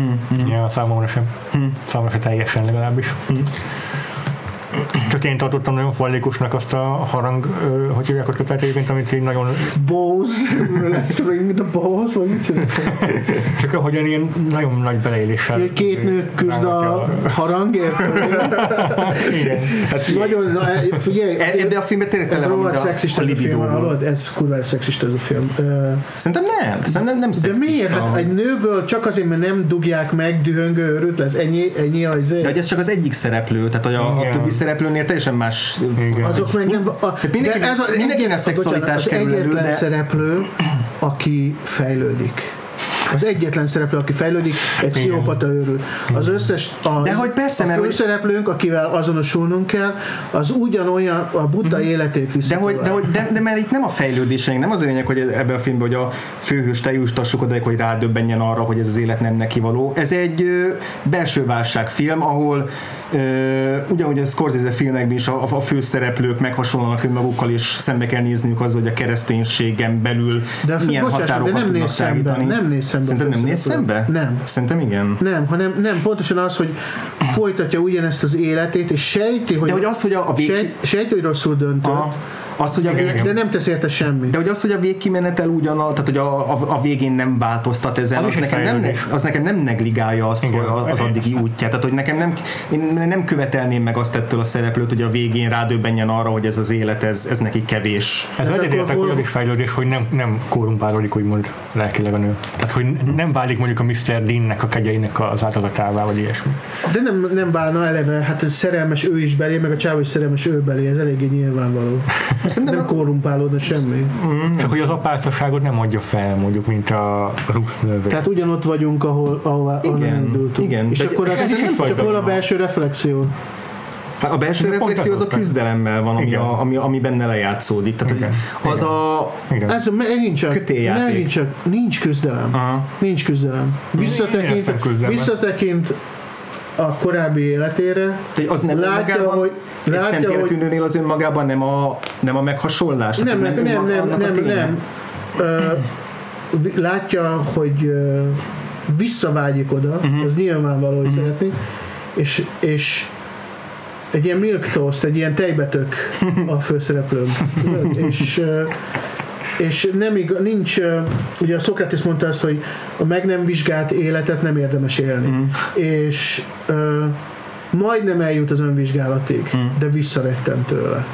Ja, számomra sem. Számomra sem teljesen legalábbis. Csak én tartottam nagyon fallékusnak azt a harang, hogy hívják ott egyébként, amit így nagyon, Bose, let's ring the balls, vagy csak ahogyan ilyen nagyon nagy beleéléssel. Két nő küzd a harangért. Igen. Hát Nagyon, na, figyelj, E- Ebbe a filmbe tényleg ez tele van a, szexista a film, hallod? Ez kurva szexista ez a film. Szerintem nem, szerintem nem De szexista. miért? Hát egy nőből csak azért, mert nem dugják meg dühöngő őrült lesz. Ennyi, ennyi az De hogy ez csak az egyik szereplő, tehát hogy a, a többi szereplőnél teljesen más. Igen. azok meg nem... A, de ez a, mindenkinek egyet- szexualitás bocsánat, kerül az elő, egyetlen de- szereplő, aki fejlődik. Az egyetlen szereplő, aki fejlődik, egy pszichopata őrül. Az összes, a, De hogy persze, a mert hogy- főszereplőnk, akivel azonosulnunk kell, az ugyanolyan a buta életét viszi. De, hogy, de, hogy, de, de mert itt nem a fejlődéseink, nem az a lényeg, hogy ebben a filmben, hogy a főhőst eljuttassuk oda, hogy rádöbbenjen arra, hogy ez az élet nem neki való. Ez egy ö, belső válságfilm, ahol ugyanúgy a Scorsese filmekben is a, a főszereplők meghasonlanak önmagukkal, és szembe kell nézniük azzal, hogy a kereszténységen belül De milyen bocsáss meg, de határokat nem tudnak néz szembe, nem néz szembe Szerintem nem néz szembe? Nem. Szerintem igen. Nem, hanem nem, pontosan az, hogy folytatja ugyanezt az életét, és sejti, hogy, De hogy az, hogy a, a vég... sejt, sejti, hogy rosszul döntött, az, hogy a vég... de nem tesz érte semmit. De hogy az, hogy a végkimenetel ugyanaz, tehát hogy a, a, a végén nem változtat ezen, Az az, nekem nem, az nekem nem negligálja azt, Igen. hogy az addigi útját. Tehát, hogy nekem nem, én nem követelném meg azt ettől a szereplőt, hogy a végén rádöbbenjen arra, hogy ez az élet, ez, ez neki kevés. Ez Tehát egyetértek, akkor hogy az is fejlődés, hogy nem, nem korrumpálódik, úgymond lelkileg a nő. Tehát, hogy nem válik mondjuk a Mr. Deannek a kegyeinek az áldozatává, vagy ilyesmi. De nem, nem válna eleve, hát ez szerelmes ő is belé, meg a csávó is szerelmes ő belé, ez eléggé nyilvánvaló. Szerintem Nem korrumpálódna semmi. Csak hogy az apátosságot nem adja fel, mondjuk, mint a Ruth nővér. Tehát ugyanott vagyunk, ahol, ahol Igen, indultunk. igen. És De akkor, ez az, is fajta- akkor a belső reflexió. Hát a belső reflexió az a küzdelemmel van, ami, a, ami, ami benne lejátszódik. Tehát Igen. az a... Igen. Ez nincs csak, nincs, csak, nincs küzdelem. Aha. Nincs küzdelem. Visszatekint, visszatekint a korábbi életére, Tehát az nem látja, önmagában, hogy, egy látja, hogy szentéltűnőnél az önmagában nem a, nem a meghasonlás. nem, nem, nem, nem, nem, nem. Ö, látja, hogy ö, visszavágyik oda, Mhm. uh-huh. az nyilvánvaló, hogy szeretni, és, és egy ilyen milk toast, egy ilyen tejbetök a főszereplőm. És ö, és nem igaz, nincs, ugye a Szokratész mondta azt, hogy a meg nem vizsgált életet nem érdemes élni. Mhm. És ö, majdnem eljut az önvizsgálatig, Mhm. de visszarettem tőle.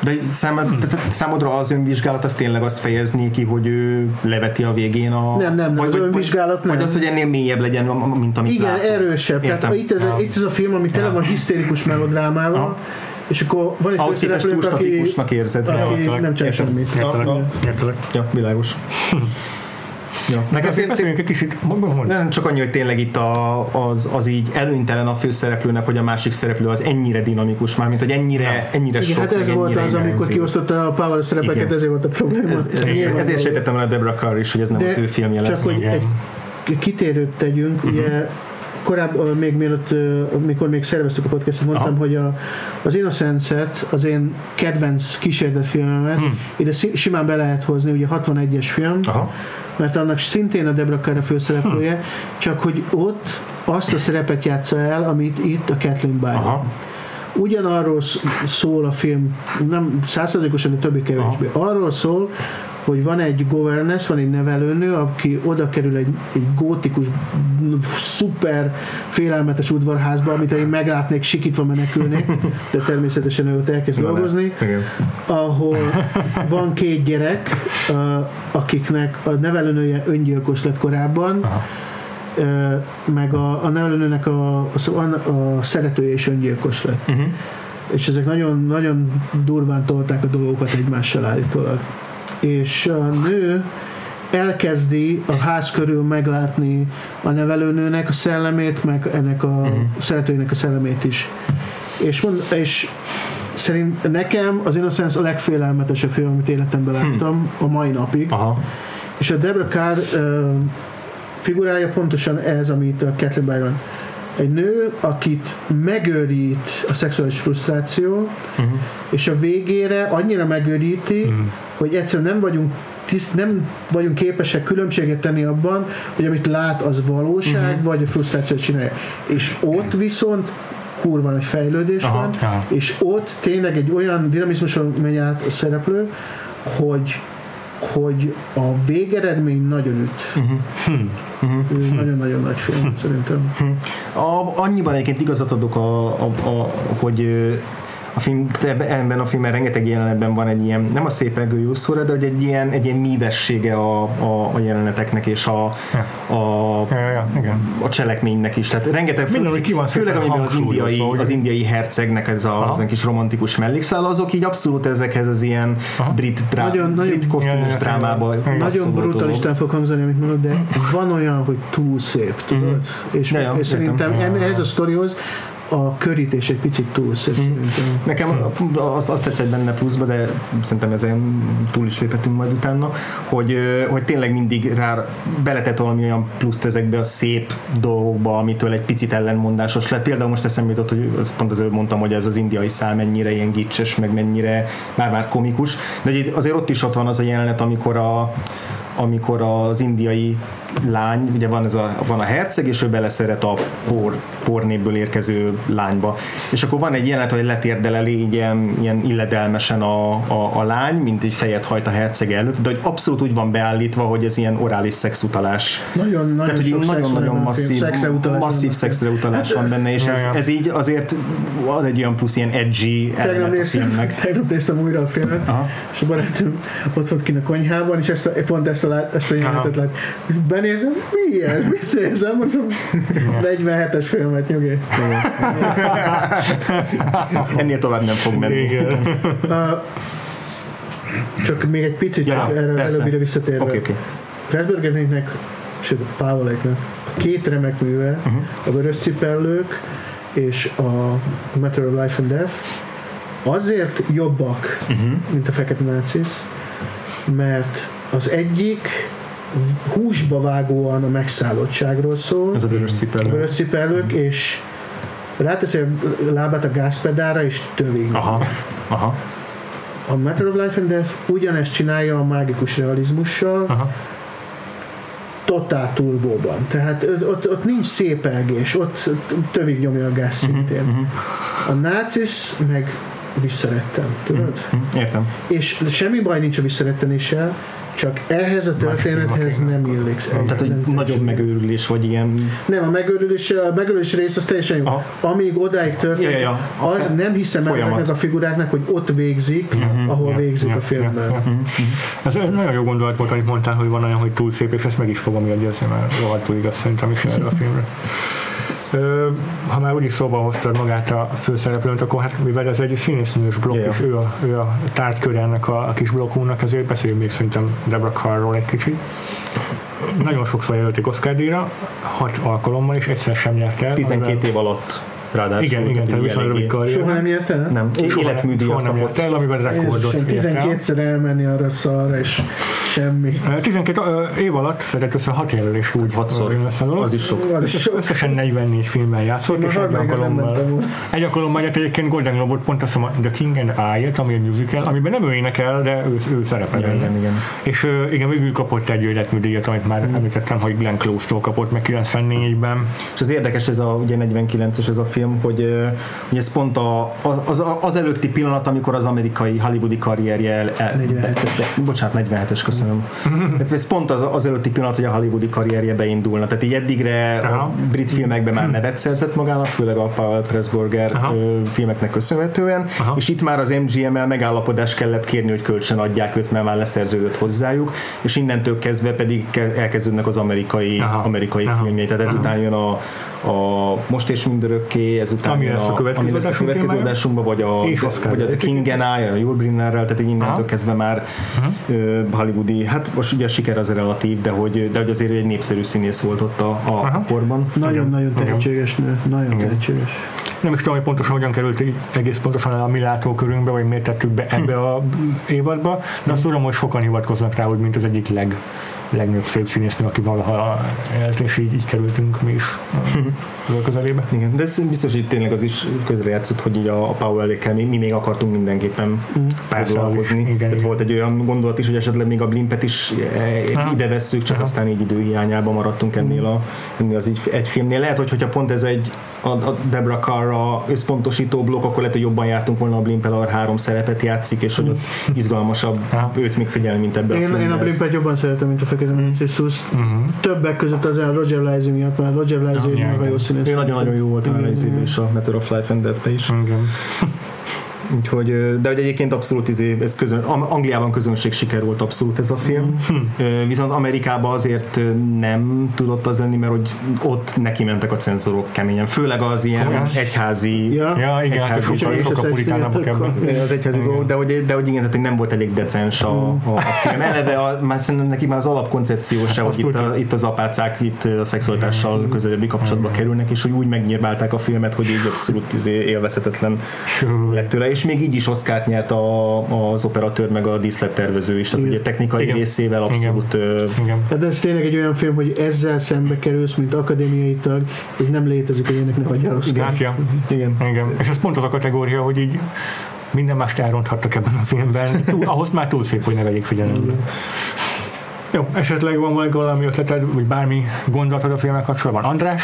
De számod, tehát számodra az önvizsgálat az tényleg azt fejezné ki, hogy ő leveti a végén a... Nem, nem, nem, az önvizsgálat vagy, nem. Vagy az, hogy ennél mélyebb legyen, mint amit Igen, látunk. erősebb. Értem. Tehát itt ez, a, Ja. itt ez a film, ami tele van hisztérikus melodrámával, Aha. És akkor van egy Ahhoz képest túl statikusnak érzed. aki Értelek. nem csinál semmit. Ja, ja. Értelek. Ja, világos. Ja. Nekem Azért beszéljünk egy kicsit, hogy nem csak annyi, hogy tényleg itt a, az, az így előnytelen a főszereplőnek, hogy a másik szereplő az ennyire dinamikus már, mint hogy ennyire, ennyire Igen, sok, hát ez volt az, amikor kiosztotta a Power szerepeket, Igen. ezért volt a probléma. Ez, ez, Nyilvánvaló. ezért sejtettem el a Deborah Carr is, hogy ez nem De az ő filmje Csak lesz. hogy Igen. egy kitérőt tegyünk, Mhm. ugye korábban, még mielőtt, mikor még szerveztük a podcastot, mondtam, Aha. hogy a, az Innocence-et, az én kedvenc kísérletfilmemet, Hmm. ide si- simán be lehet hozni, ugye 61-es film, Aha. mert annak szintén a Debra Carr a főszereplője, Hm. csak hogy ott azt a szerepet játsza el, amit itt a Kathleen Byron. Aha. Ugyanarról sz- szól a film, nem százszerzékosan, de többi kevésbé. Arról szól, hogy van egy governess, van egy nevelőnő, aki oda kerül egy, egy gótikus, szuper félelmetes udvarházba, amit én meglátnék, sikítva menekülni, de természetesen ő ott elkezd Na, dolgozni Igen. ahol van két gyerek, akiknek a nevelőnője öngyilkos lett korábban, Aha. meg a, a nevelőnőnek a, a, a szeretője is öngyilkos lett. Uh-huh. És ezek nagyon, nagyon durván tolták a dolgokat egymással állítólag. És a nő elkezdi a ház körül meglátni a nevelőnőnek a szellemét, meg ennek a uh-huh. szeretőjének a szellemét is. És, mond, és szerint nekem az Innocence a legfélelmetesebb film, amit életemben láttam a mai napig. Aha. És a Deborah Carr uh, figurája pontosan ez, amit a Kathleen Byron. Egy nő, akit megőrít a szexuális frusztráció, Uh-huh. és a végére annyira megőríti, Mhm. Hogy egyszerűen nem vagyunk tiszt, nem vagyunk képesek különbséget tenni abban, hogy amit lát, az valóság, Mhm. uh-huh. vagy a frusztrációt csinálja. És ott viszont kurva nagy fejlődés Aha, van, aha. és ott tényleg egy olyan dinamizmuson megy át a szereplő, hogy hogy a végeredmény nagyon üt. Uh-huh. Ő Nagyon-nagyon nagy film, szerintem. A, annyiban egyébként igazat adok, a, a, a, hogy a film, ebben a filmben rengeteg jelenetben van egy ilyen, nem a szépelgő jó szóra, de hogy egy ilyen, egy ilyen mívessége a, a, a jeleneteknek és a, a, Ja, ja, ja, igen. a cselekménynek is. Tehát rengeteg, Minden, hogy ki van főleg amiben az indiai, hogy- az indiai hercegnek ez a, az a kis romantikus mellékszál, azok így abszolút ezekhez az ilyen brit, drá, Nagyon- nagyon- brit kosztümös Ja, ja, ja. drámába Nagyon Nagyon brutalistán fog hangzani, amit mondod, de van olyan, hogy túl szép, tudod? És, Ja, ja, és szerintem ez a sztorihoz a körítés egy picit túl szép szerintem. Nekem az, azt tetszett benne pluszba, de szerintem ezen túl is léphetünk majd utána, hogy, hogy tényleg mindig rá beletett valami olyan pluszt ezekbe a szép dolgokba, amitől egy picit ellenmondásos lett. Például most eszembe jutott, hogy az, pont az előbb mondtam, hogy ez az indiai szál mennyire ilyen gicses, meg mennyire már-már komikus, de azért ott is ott van az a jelenet, amikor a amikor az indiai lány, ugye van, ez a, van a herceg, és ő beleszeret a por, pornéből érkező lányba. És akkor van egy jelenet, hogy letérdel elé így ilyen, ilyen illedelmesen a, a, a lány, mint egy fejet hajt a herceg előtt, de hogy abszolút úgy van beállítva, hogy ez ilyen orális szexutalás. Nagyon, nagyon Tehát, hogy van nagyon-nagyon masszív, szexre utalás van masszív szexre utalás van benne, és ez, ez így azért ad egy olyan plusz ilyen edgy Tegnap néztem, tegnap néztem újra a filmet, Aha. és a barátom ott volt kint a konyhában, és ezt a, pont ezt a, ezt a jelenetet lát. És benézem, mi ez? Mit nézem? Mondom, 47-es filmet, nyugi. Ennél tovább nem fog menni. Igen. Csak még egy picit Ja, csak erre az előbbire visszatérve. Oké, oké. Pressburgernéknek, sőt Pávoléknek két remek műve, uh-huh. a Vörös Cipellők és a Matter of Life and Death azért jobbak, uh-huh. mint a Fekete Nácis, mert az egyik húsba vágóan a megszállottságról szól, Ez a vörös a cipelő. Vörös Cipellők, és ráteszi a lábát a gázpedára, és tövig. Aha, aha. A Matter of Life and Death ugyanezt csinálja a mágikus realizmussal, Aha. totál turbóban. Tehát ott, ott, ott nincs szépelgés, ott tövig nyomja a gáz szintén. A nácis meg visszarettem, tudod? Értem. És semmi baj nincs a visszarettenéssel, csak ehhez a történethez nem illik. Tehát, nem nagyobb megőrülés, vagy ilyen... Nem, a megőrülés, a megőrülés rész az teljesen jó. Aha. Amíg odáig történik, Ja, ja, ja. Az nem hiszem el ezeknek a figuráknak, hogy ott végzik, ahol végzik Ja, a filmben. ja, ja. Ez egy nagyon jó gondolat volt, amit mondtál, hogy van olyan, hogy túl szép, és ezt meg is fogom jegyezni, mert rohadtul igaz szerintem is erre a filmre. Ha már úgyis szóba hoztad magát a főszereplőt, akkor hát mivel ez egy színésznős blokk, Ja. és ő a, ő a tárgykör ennek a, a kis blokkúnak, ezért beszéljünk még szerintem Deborah Carról egy kicsit. Nagyon sokszor jelölték Oscar díjra, hat alkalommal, és egyszer sem nyert el. 12 év alatt ráadásul. Igen, igen, tehát viszonylag rövid karrier. Soha nem nyert el? Nem, Soha életműdíjat soha nem nyert el, amiben rekordot ért el. 12-szer elmenni arra szarra, és semmi. 12 ö, év alatt szedett össze 6 jelölést úgy. Hatszor. ö, össze a dolog. Az is sok. Az is sok. Összesen 44 filmben játszott, és egy alkalommal, egy alkalommal nyert egyébként Golden Globe-ot, pont azt hiszem a The King and I-et, ami egy musical, amiben nem ő énekel, de ő, ő szerepel Igen, igen, igen. És igen, végül kapott egy életműdíjat, amit már említettem, hogy Glenn Close-tól kapott meg 94-ben. És az érdekes ez a ugye 49-es ez a film, hogy, ö, hogy ez pont a, az, az, előtti pillanat, amikor az amerikai hollywoodi karrierje el, el 47-es. be, be, bocsánat, 47-es, köszönöm. Tehát ez pont az, az előtti pillanat, hogy a hollywoodi karrierje beindulna. Tehát így eddigre Aha. a brit filmekben már nevet szerzett magának, főleg a Powell Pressburger Aha. filmeknek köszönhetően, Aha. és itt már az MGM-el megállapodást kellett kérni, hogy kölcsön adják őt, mert már leszerződött hozzájuk, és innentől kezdve pedig ke- elkezdődnek az amerikai, Aha. amerikai Aha. filmjei. Tehát ezután jön a, a Most és mindörökké, ezután Ami lesz a következő ami lesz a következő adásunkban, vagy a, vagy a The King and I, a Yul Brynnerrel, tehát így innentől Aha. kezdve már ö, hollywoodi, hát most ugye a siker az relatív, de hogy, de hogy azért egy népszerű színész volt ott a, a Aha. korban. Nagyon-nagyon Igen. tehetséges nő, nagyon tehetséges. Nem is tudom, hogy pontosan hogyan került egész pontosan a mi látókörünkbe, vagy miért tettük be ebbe a évadba, de azt tudom, hogy sokan hivatkoznak rá, hogy mint az egyik leg, legnagyobb szép színésznő, aki valaha élt, és így, így kerültünk mi is a közelébe. Igen, de ez biztos, hogy tényleg az is közrejátszott, hogy így a, a Powell-ékkel mi, mi még akartunk mindenképpen Persze, foglalkozni. igen, Tehát igen. volt egy olyan gondolat is, hogy esetleg még a Blimpet is Aha. ide vesszük, csak Aha. aztán így időhiányában maradtunk ennél, a, ennél az így egy filmnél. Lehet, hogy hogyha pont ez egy a, a Debra Carra összpontosító blokk, akkor lehet, hogy jobban jártunk volna a Blimpel, ahol három szerepet játszik, és hogy ott izgalmasabb Aha. őt még figyelni, mint ebben a Én, filmben. én a Blimpet jobban szeretem, mint a Fekete Narcissus. Többek között az Roger Livesey miatt, mert Roger Livesey Ja, maga jó színész. Ő nagyon-nagyon jó volt a igen. is, a Matter of Life and Death-be is. Igen. Úgyhogy, de hogy egyébként abszolút izé, ez közön, Angliában közönség siker volt abszolút ez a film. Ö, Viszont Amerikában azért nem tudott az lenni, mert hogy ott neki mentek a cenzorok keményen. Főleg az ilyen Komolyan? egyházi Ja. Ja, igen, Egyházi sokkal, izé. sokkal puritánabbak ebben. az egyházi dolgok, de hogy, de hogy igen, tehát nem volt elég decens a, a, a film. Eleve a, már szerintem neki már az alapkoncepció se, hogy itt, a, itt az apácák itt a szexualitással közelebbi kapcsolatba kerülnek, és hogy úgy megnyírbálták a filmet, hogy így abszolút izé élvezhetetlen lett tőle, és még így is Oscárt nyert a, az operatőr meg a díszlettervező is, tehát ugye technikai Igen. részével abszolút ö, Igen. Hát ez tényleg egy olyan film, hogy ezzel szembe kerülsz, mint akadémiai tag, ez nem létezik, hogy ennek ne hagyjál. Hát, ja. igen. Igen. És ez pont az a kategória, hogy így minden mást elronthattak ebben a filmben. Túl, ahhoz már túl szép, hogy ne vegyék figyelembe. Jó, esetleg van valami ötleted, vagy bármi gondolatod a filmek kapcsolatban? András?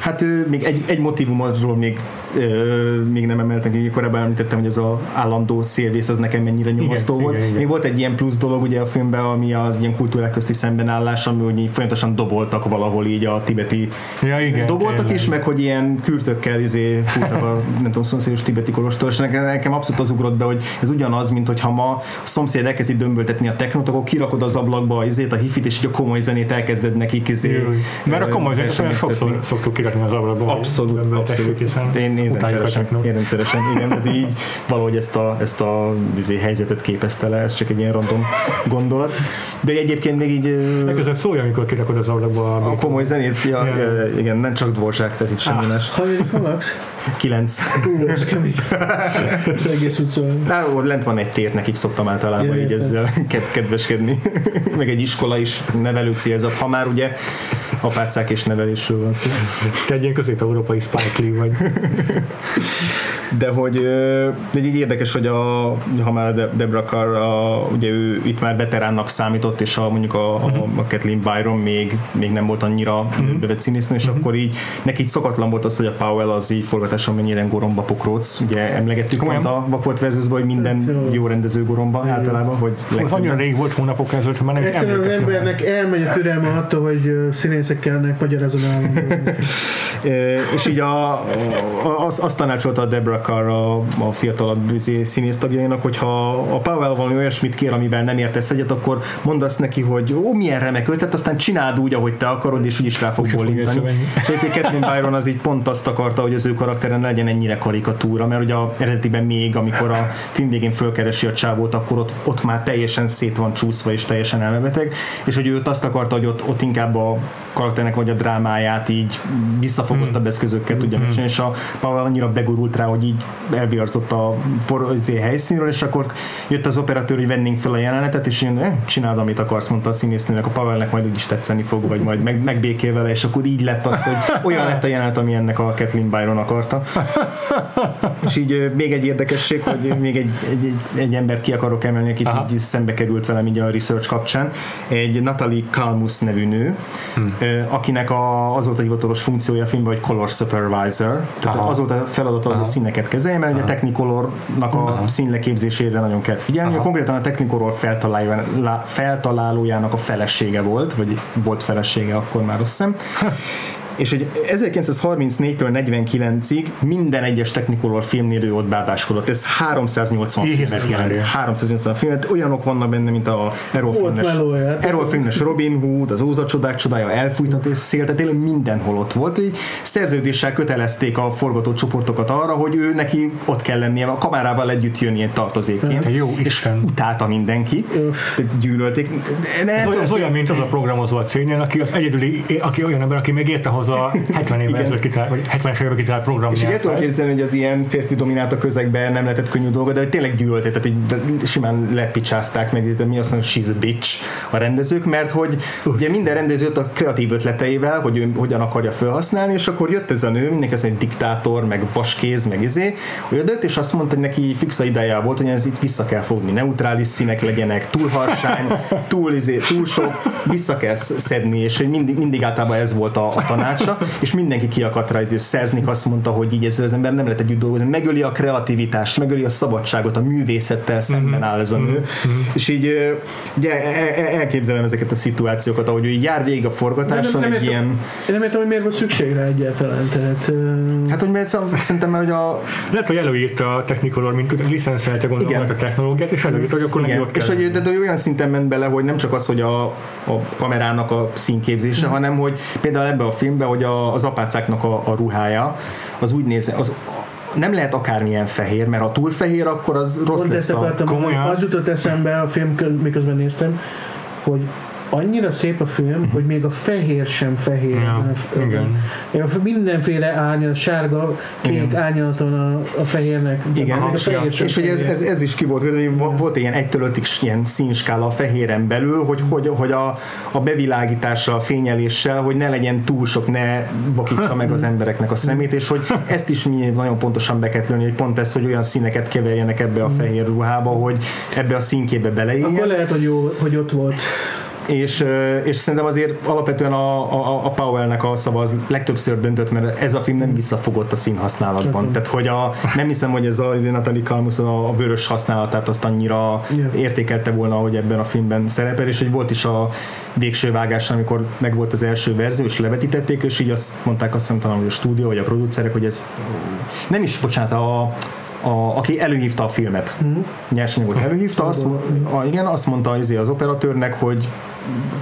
Hát még egy, egy motivumról még, ö, még nem emeltem, hogy korábban említettem, hogy ez az állandó szélvész az nekem mennyire nyomasztó Igen, volt. igen, igen. Még volt egy ilyen plusz dolog ugye a filmben, ami az ilyen kultúrák közti szembenállás, ami úgy folyamatosan doboltak valahol így a tibeti Ja, igen. doboltak tényleg. is, meg hogy ilyen kürtökkel izé futnak a nem tudom, szomszédos tibeti kolostor, és nekem, nekem abszolút az ugrott be, hogy ez ugyanaz, mint hogyha ma a szomszéd elkezdi dömböltetni a technót, akkor kirakod az ablakba izét, a hifit, és így a komoly zenét elkezded nekik izé, Mert a komoly zenét sokszor szoktuk kirakni az ablakba. hogy Abszolút, abszolút. Hiszen Én, én, a rendszeresen, én rendszeresen, igen, de így valahogy ezt a, ezt a izé, helyzetet képezte le, ez csak egy ilyen random gondolat. De egyébként még így Legközelebb szólj, amikor kirakod az ablakba. a komoly zenét, ja, Ja. igen, nem csak dvorzsák, tehát itt semmi Ah. más. Hanyadikon laksz? Kilenc. Ú, ez kemény. Ez egész utca. De ott lent van egy tér, nekik szoktam általában Ja, így ezzel ked- kedveskedni. Meg egy iskola is nevelő célzat, ha már ugye apácák és nevelésről van szó. Te egy ilyen közép-európai Spike Lee vagy. De hogy de így érdekes, hogy a, ha már a De- Debra Carr, a, ugye ő itt már veteránnak számított, és a, mondjuk a, a, a Kathleen Byron még, még nem volt annyira uh-huh. bevett színésznő, és akkor így neki így szokatlan volt az, hogy a Powell az így forgatáson mennyire goromba pokróc. Ugye emlegettük pont a Vakfolt versus hogy minden Hát jó. rendező goromba általában, hogy annyira legtöbben. rég volt, hónapok ezelőtt, már nem Egyszerűen az embernek elmegy a türelme attól, hogy ö, színészekkelnek magyarázon állandóan. E, és így a, a, azt, azt tanácsolta a Debra Carr a, a fiatalabb színész tagjainak, hogy ha a Powell valami olyasmit kér, amivel nem értesz egyet, akkor mondd azt neki, hogy ó, milyen remek ötlet, aztán csináld úgy, ahogy te akarod, és úgyis rá fog bólintani. És ezért Kathleen Byron az így pont azt akarta, hogy az ő karakteren legyen ennyire karikatúra, mert ugye a eredetiben még, amikor a film végén fölkeresi a csávót, akkor ott, ott már teljesen szét van csúszva, és teljesen elmebeteg, és hogy ő ott azt akarta, hogy ott, ott inkább a karakternek vagy a drámáját így visszafogottabb eszközökkel tudja megcsinálni, és a Pavel annyira begurult rá, hogy így elviarzott a for, izé, helyszínről, és akkor jött az operatőr, hogy vennénk fel a jelenetet, és én eh, csináld, amit akarsz, mondta a színésznőnek, a Pavelnek majd úgyis tetszeni fog, vagy majd meg, megbékél vele, és akkor így lett az, hogy olyan lett a jelenet, ami ennek a Kathleen Byron akarta. És így még egy érdekesség, hogy még egy, egy, egy, egy embert ki akarok emelni, akit Aha. így szembe került velem így a research kapcsán. Egy Natalie Kalmus nevű nő, Hmm. Akinek a, az volt a hivatalos funkciója a filmben, hogy color supervisor. Tehát Aha. az volt a feladata, hogy a Aha. színeket kezelje, mert ugye a Technicolornak a színleképzésére nagyon kellett figyelni. Aha. Konkrétan a Technicolor feltalálójának, lá- feltalálójának a felesége volt, vagy volt felesége akkor már azt hiszem. És hogy 1934-től 49-ig minden egyes Technicolor filmnél ő ott bábáskodott. Ez 380 Jézus filmet jelent. Mária. 380 filmet. Olyanok vannak benne, mint a Errol filmes, melója. Errol filmes Robin Hood, az Óza csodák csodája, elfújtat és szél, tehát tényleg mindenhol ott volt. Így szerződéssel kötelezték a forgató csoportokat arra, hogy ő neki ott kell lennie, a kamerával együtt jönni ilyen tartozékként. Te jó Isten. Utálta mindenki, gyűlölték. Ne, Ez olyan, olyan, mint az a programozó a cégnél, aki az egyedüli, aki olyan ember, aki megérte hozzá 70 évvel ezelőtt kitalált, vagy 70-es években kitalált És így el tudom képzelni, hogy az ilyen férfi dominált a közegben nem lehetett könnyű dolga, de hogy tényleg gyűlölték, tehát így simán lepicsázták meg, itt mi azt mondja, she's a bitch a rendezők, mert hogy ugye minden rendező jött a kreatív ötleteivel, hogy ő hogyan akarja felhasználni, és akkor jött ez a nő, mindenki az egy diktátor, meg vaskéz, meg izé, hogy jött, és azt mondta, hogy neki fix a ideje volt, hogy ez itt vissza kell fogni, neutrális színek legyenek, túl harsány, túl, izé, túl sok, vissza kell szedni, és hogy mindig, mindig általában ez volt a, a tanács, tanácsa, és mindenki kiakadt rá, és Szeznik azt mondta, hogy így ezzel az ember nem lehet együtt dolgozni, megöli a kreativitást, megöli a szabadságot, a művészettel szemben áll ez a nő, és így ugye e- e- elképzelem ezeket a szituációkat, ahogy ő így jár végig a forgatáson, egy értem, ilyen én nem értem, hogy miért volt szükség rá egyáltalán. Tehát, Hát, hogy mert szerintem, hogy a, Lehet, hogy előírta a Technicolor, mint licenszelte gondolom Igen. a technológiát, és előírta, hogy akkor igen, ott és hogy, de, de olyan szinten ment bele, hogy nem csak az, hogy a, a kamerának a színképzése, Mhm. hanem hogy például ebbe a filmbe, hogy a, az apácáknak a, a ruhája, az úgy néz, az nem lehet akármilyen fehér, mert ha túl fehér, akkor az rossz Pont lesz ezt a... komolyan? az jutott eszembe a film, köz- miközben néztem, hogy annyira szép a film, hogy még a fehér sem fehér. Ja, Ö, igen. Mindenféle árnyalat, sárga, kék árnyalaton a, a fehérnek. Igen, a és, fehér sem és hogy ez, ez, ez, is ki volt, hogy vo- volt ilyen 1 5 ilyen színskála a fehéren belül, hogy, hogy, hogy a, a bevilágítással, a fényeléssel, hogy ne legyen túl sok, ne vakítsa meg az embereknek a szemét, és hogy ezt is mi nagyon pontosan be kell lőni, hogy pont ez, hogy olyan színeket keverjenek ebbe a fehér ruhába, hogy ebbe a színkébe Akkor beleéljen. lehet, hogy, jó, hogy ott volt. És, és szerintem azért alapvetően a, a, a Powell-nek a szava az legtöbbször döntött, mert ez a film nem visszafogott a színhasználatban. Tehát, hogy a, nem hiszem, hogy ez a Natalie Kalmus a, a vörös használatát azt annyira Ja. értékelte volna, hogy ebben a filmben szerepel, és hogy volt is a végső vágás, amikor megvolt az első verzió, és levetítették, és így azt mondták azt hiszem talán, hogy a stúdió, vagy a producerek, hogy ez nem is, bocsánat, a, a, aki előhívta a filmet, mm. nyersanyagot előhívta, azt, a, igen, azt mondta izé az operatőrnek, hogy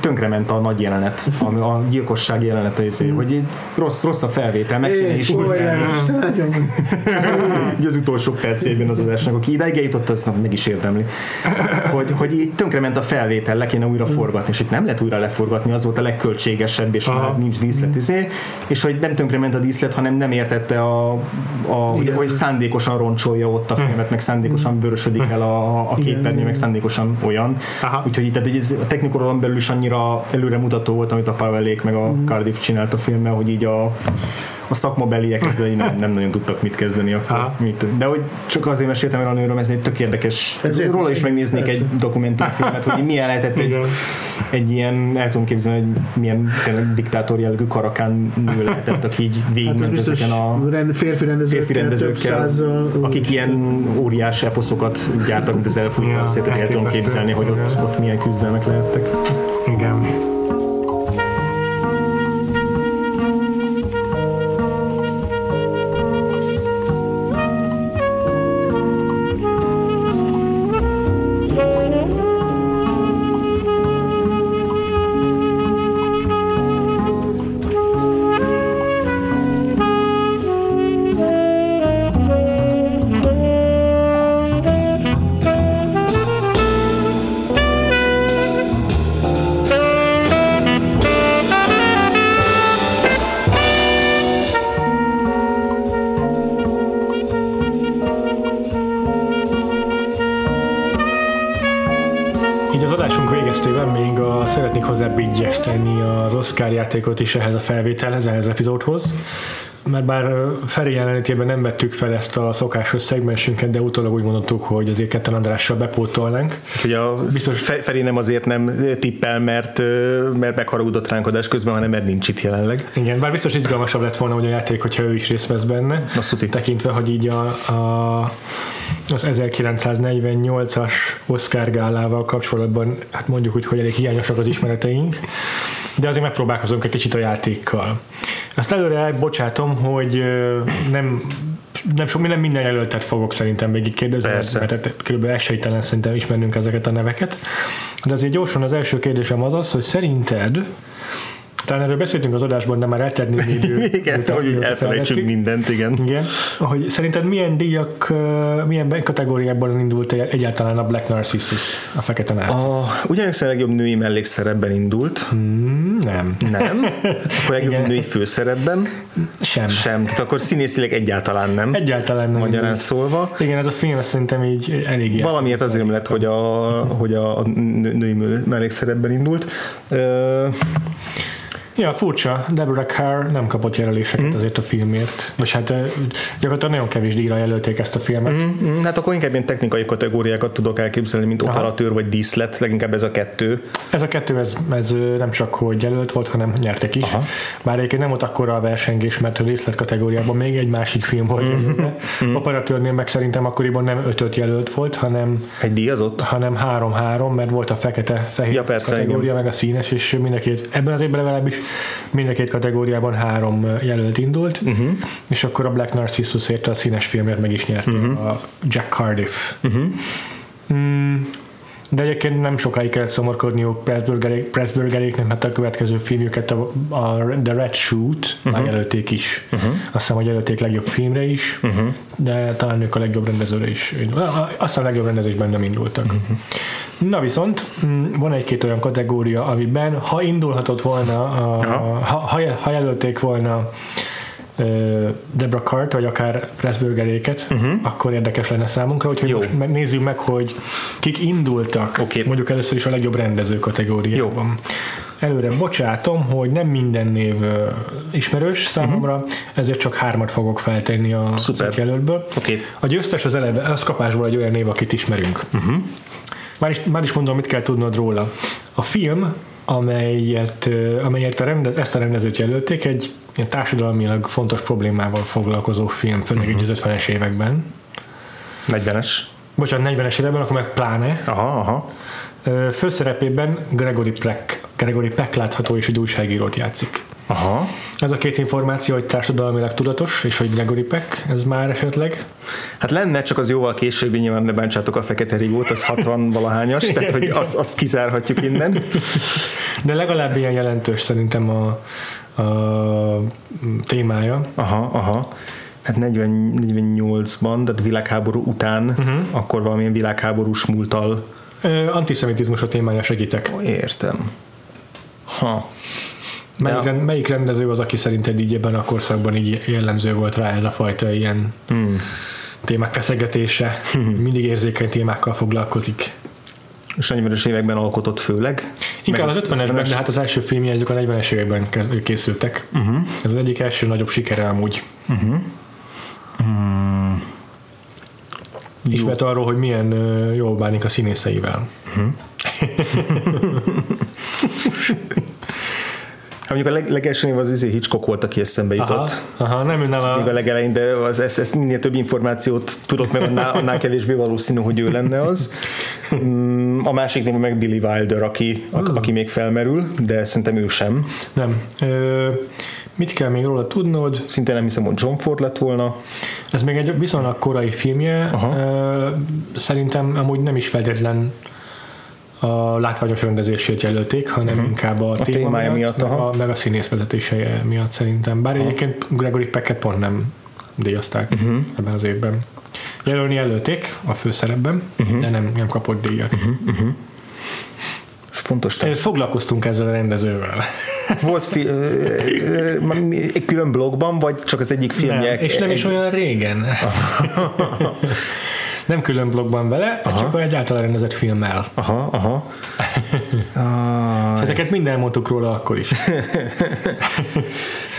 tönkrement a nagy jelenet, a, a gyilkosság jelenete, izé, hogy rossz, rossz a felvétel, meg kéne nagyon. Így az utolsó percében az adásnak, aki ideig eljutott, az meg is érdemli. Hogy, hogy így tönkrement a felvétel, le kéne újra forgatni, és itt nem lehet újra leforgatni, az volt a legköltségesebb, és Aha. már nincs díszlet, izé, és hogy nem tönkrement a díszlet, hanem nem értette a, a ugye, hogy szándékosan roncsolja ott a filmet, meg szándékosan vörösödik el a, a képernyő, meg szándékosan olyan. Úgyhogy itt tehát, ez a technikolon belül is annyira előremutató volt, amit a Pavelék meg a Cardiff csinált a filmmel, hogy így a, a szakmabeliek ezzel nem, nem nagyon tudtak mit kezdeni akkor. Aha. Mit, de hogy csak azért meséltem el a nőről, ez egy tök érdekes. Ezért- Róla is megnéznék persze. egy dokumentumfilmet, hogy milyen lehetett egy, Igen. egy ilyen, el tudom képzelni, hogy milyen tényleg diktátor jellegű karakán nő lehetett, aki így Hát végigment biztos ezeken a rend, férfi rendezőkkel, férfi rendezőkkel, több százzal, akik ilyen óriás eposzokat gyártak, mint az elfújt, Ja, azt el tudom képzelni, hogy ott, ott milyen küzdelmek lehettek. Igen. Így Oscar játékot is ehhez a felvételhez, ehhez az epizódhoz. Mert bár Feri jelenlétében nem vettük fel ezt a szokásos szegmensünket, de utólag úgy mondtuk, hogy azért ketten Andrással bepótolnánk. Hogy a Biztos- Fe- Feri nem azért nem tippel, mert, mert megharagudott ránk adás közben, hanem mert nincs itt jelenleg. Igen, bár biztos izgalmasabb lett volna hogy a játék, hogyha ő is részt vesz benne. Azt tuti. Tekintve, hogy így a, a az 1948-as Oscar gálával kapcsolatban, hát mondjuk úgy, hogy elég hiányosak az ismereteink, de azért megpróbálkozunk egy kicsit a játékkal. Azt előre bocsátom, hogy nem nem sok nem minden jelöltet fogok szerintem végig kérdezni, Persze. mert kb. esélytelen szerintem ismernünk ezeket a neveket. De azért gyorsan az első kérdésem az az, hogy szerinted talán erről beszéltünk az adásban, de már eltelt némi idő. Igen, mióta- hogy elfelejtsünk mindent, igen. Igen. Hogy szerinted milyen díjak, milyen kategóriákban indult egyáltalán a Black Narcissus, a fekete narcisz? A, ugyanis a legjobb női mellékszerepben indult, Hmm, nem. nem. Akkor legjobb Igen. női főszerepben Sem. sem. Tehát akkor színészileg egyáltalán nem. Egyáltalán nem. Magyarán indult. szólva. Igen, ez a film szerintem így elég Valamiért azért lett, hogy a, hogy a, a nő- női mellékszerepben indult. Ö, Ja, furcsa, Deborah Carr nem kapott jelöléseket mm. azért a filmért. Vagy hát gyakorlatilag nagyon kevés díjra jelölték ezt a filmet. Mm. Mm, Hát akkor inkább ilyen technikai kategóriákat tudok elképzelni, mint operatőr vagy díszlet, leginkább ez a kettő. Ez a kettő, ez, ez nem csak hogy jelölt volt, hanem nyertek is. Aha. Bár egyébként nem volt akkora a versengés, mert a részlet kategóriában még egy másik film volt. Mm-hmm. Operatőrnél meg szerintem akkoriban nem ötöt jelölt volt, hanem Egy díjazott? hanem három-három, mert volt a fekete-fehér Ja, persze, kategória, meg a színes, és mind a két, ebben az évben legalábbis mind a két kategóriában három jelölt indult, uh-huh. és akkor a Black Narcissusért a színes filmért meg is nyerte uh-huh. a Jack Cardiff. Uh-huh. Mm, de egyébként nem sokáig kellett szomorkodniuk Pressburgerék- Pressburgeréknek, mert a következő filmjüket, a, a The Red Shoot uh-huh. már jelölték is. Uh-huh. Azt hiszem, hogy jelölték legjobb filmre is, uh-huh. de talán ők a legjobb rendezőre is. Azt a legjobb rendezésben nem indultak. Uh-huh. Na viszont mm, van egy-két olyan kategória, amiben ha indulhatott volna, a, ha, ha, jel- ha jelölték volna Debra Cart, vagy akár Pressburgeréket, uh-huh. akkor érdekes lenne számunkra, úgyhogy Jó. most nézzük meg, hogy kik indultak, Oké. mondjuk először is a legjobb rendező kategóriában. Előre bocsátom, hogy nem minden név ismerős számomra, uh-huh. ezért csak hármat fogok feltenni a jelöltből. Oké. A győztes az eleve, az kapásból egy olyan név, akit ismerünk. Uh-huh. Már, is, már is mondom, mit kell tudnod róla. A film, amelyet, amelyet a rendez, ezt a rendezőt jelölték, egy ilyen társadalmilag fontos problémával foglalkozó film, főleg uh-huh. az 50-es években. 40-es. Bocsánat, 40-es években, akkor meg pláne. Aha, aha. Főszerepében Gregory Peck, Gregory Peck látható és egy újságírót játszik. Aha. Ez a két információ, hogy társadalmilag tudatos, és hogy Gregory Peck, ez már esetleg. Hát lenne, csak az jóval később, nyilván ne bántsátok a fekete rigót, az 60 valahányas, tehát hogy azt, azt kizárhatjuk innen. De legalább ilyen jelentős szerintem a, a témája. Aha, aha. Hát 40, 48-ban, tehát világháború után, uh-huh. akkor valamilyen világháborús múltal Ö, Antiszemitizmus a témája, segítek. értem. Ha. Melyik, Ja. melyik rendező az, aki szerinted így ebben a korszakban így jellemző volt rá ez a fajta ilyen Hmm. témák feszegetése, mindig érzékeny témákkal foglalkozik. És a 40-es években alkotott főleg. Inkább az 50-esben, de hát az első filmje ezek a 40-es években kezd- készültek. Uh-huh. Ez az egyik első nagyobb sikere amúgy. Uh-huh. Hmm. Ismert arról, hogy milyen jól bánik a színészeivel. Hát mondjuk a leg, legelső név az izé Hitchcock volt, aki eszembe Aha, jutott. aha nem Még a önnel a... legelején, de az, ezt, ezt minél több információt tudok, mert annál, annál kevésbé valószínű, hogy ő lenne az. Mm, A másik név meg Billy Wilder, aki, a, aki még felmerül, de szerintem ő sem. Nem. Ö, mit kell még róla tudnod? Szintén nem hiszem, hogy John Ford lett volna. Ez még egy viszonylag korai filmje. Aha. Ö, Szerintem amúgy nem is feltétlen a látványos rendezését jelölték, hanem uh-huh. inkább a, a téma témája miatt, miatt, meg, aha. a, meg a színész vezetése miatt szerintem. Bár egyébként Gregory Pecket pont nem díjazták uh-huh. ebben az évben. Jelölni jelölték a főszerepben, uh-huh. de nem, nem kapott díjat. Uh-huh. És fontos, tehát Foglalkoztunk ezzel a rendezővel. volt fi, egy külön blogban, vagy csak az egyik filmje? Nem, és nem is egy- olyan régen. nem külön blogban vele, Aha. csak egy általán rendezett filmmel. Aha, aha. Ah, Ezeket mind elmondtuk róla akkor is.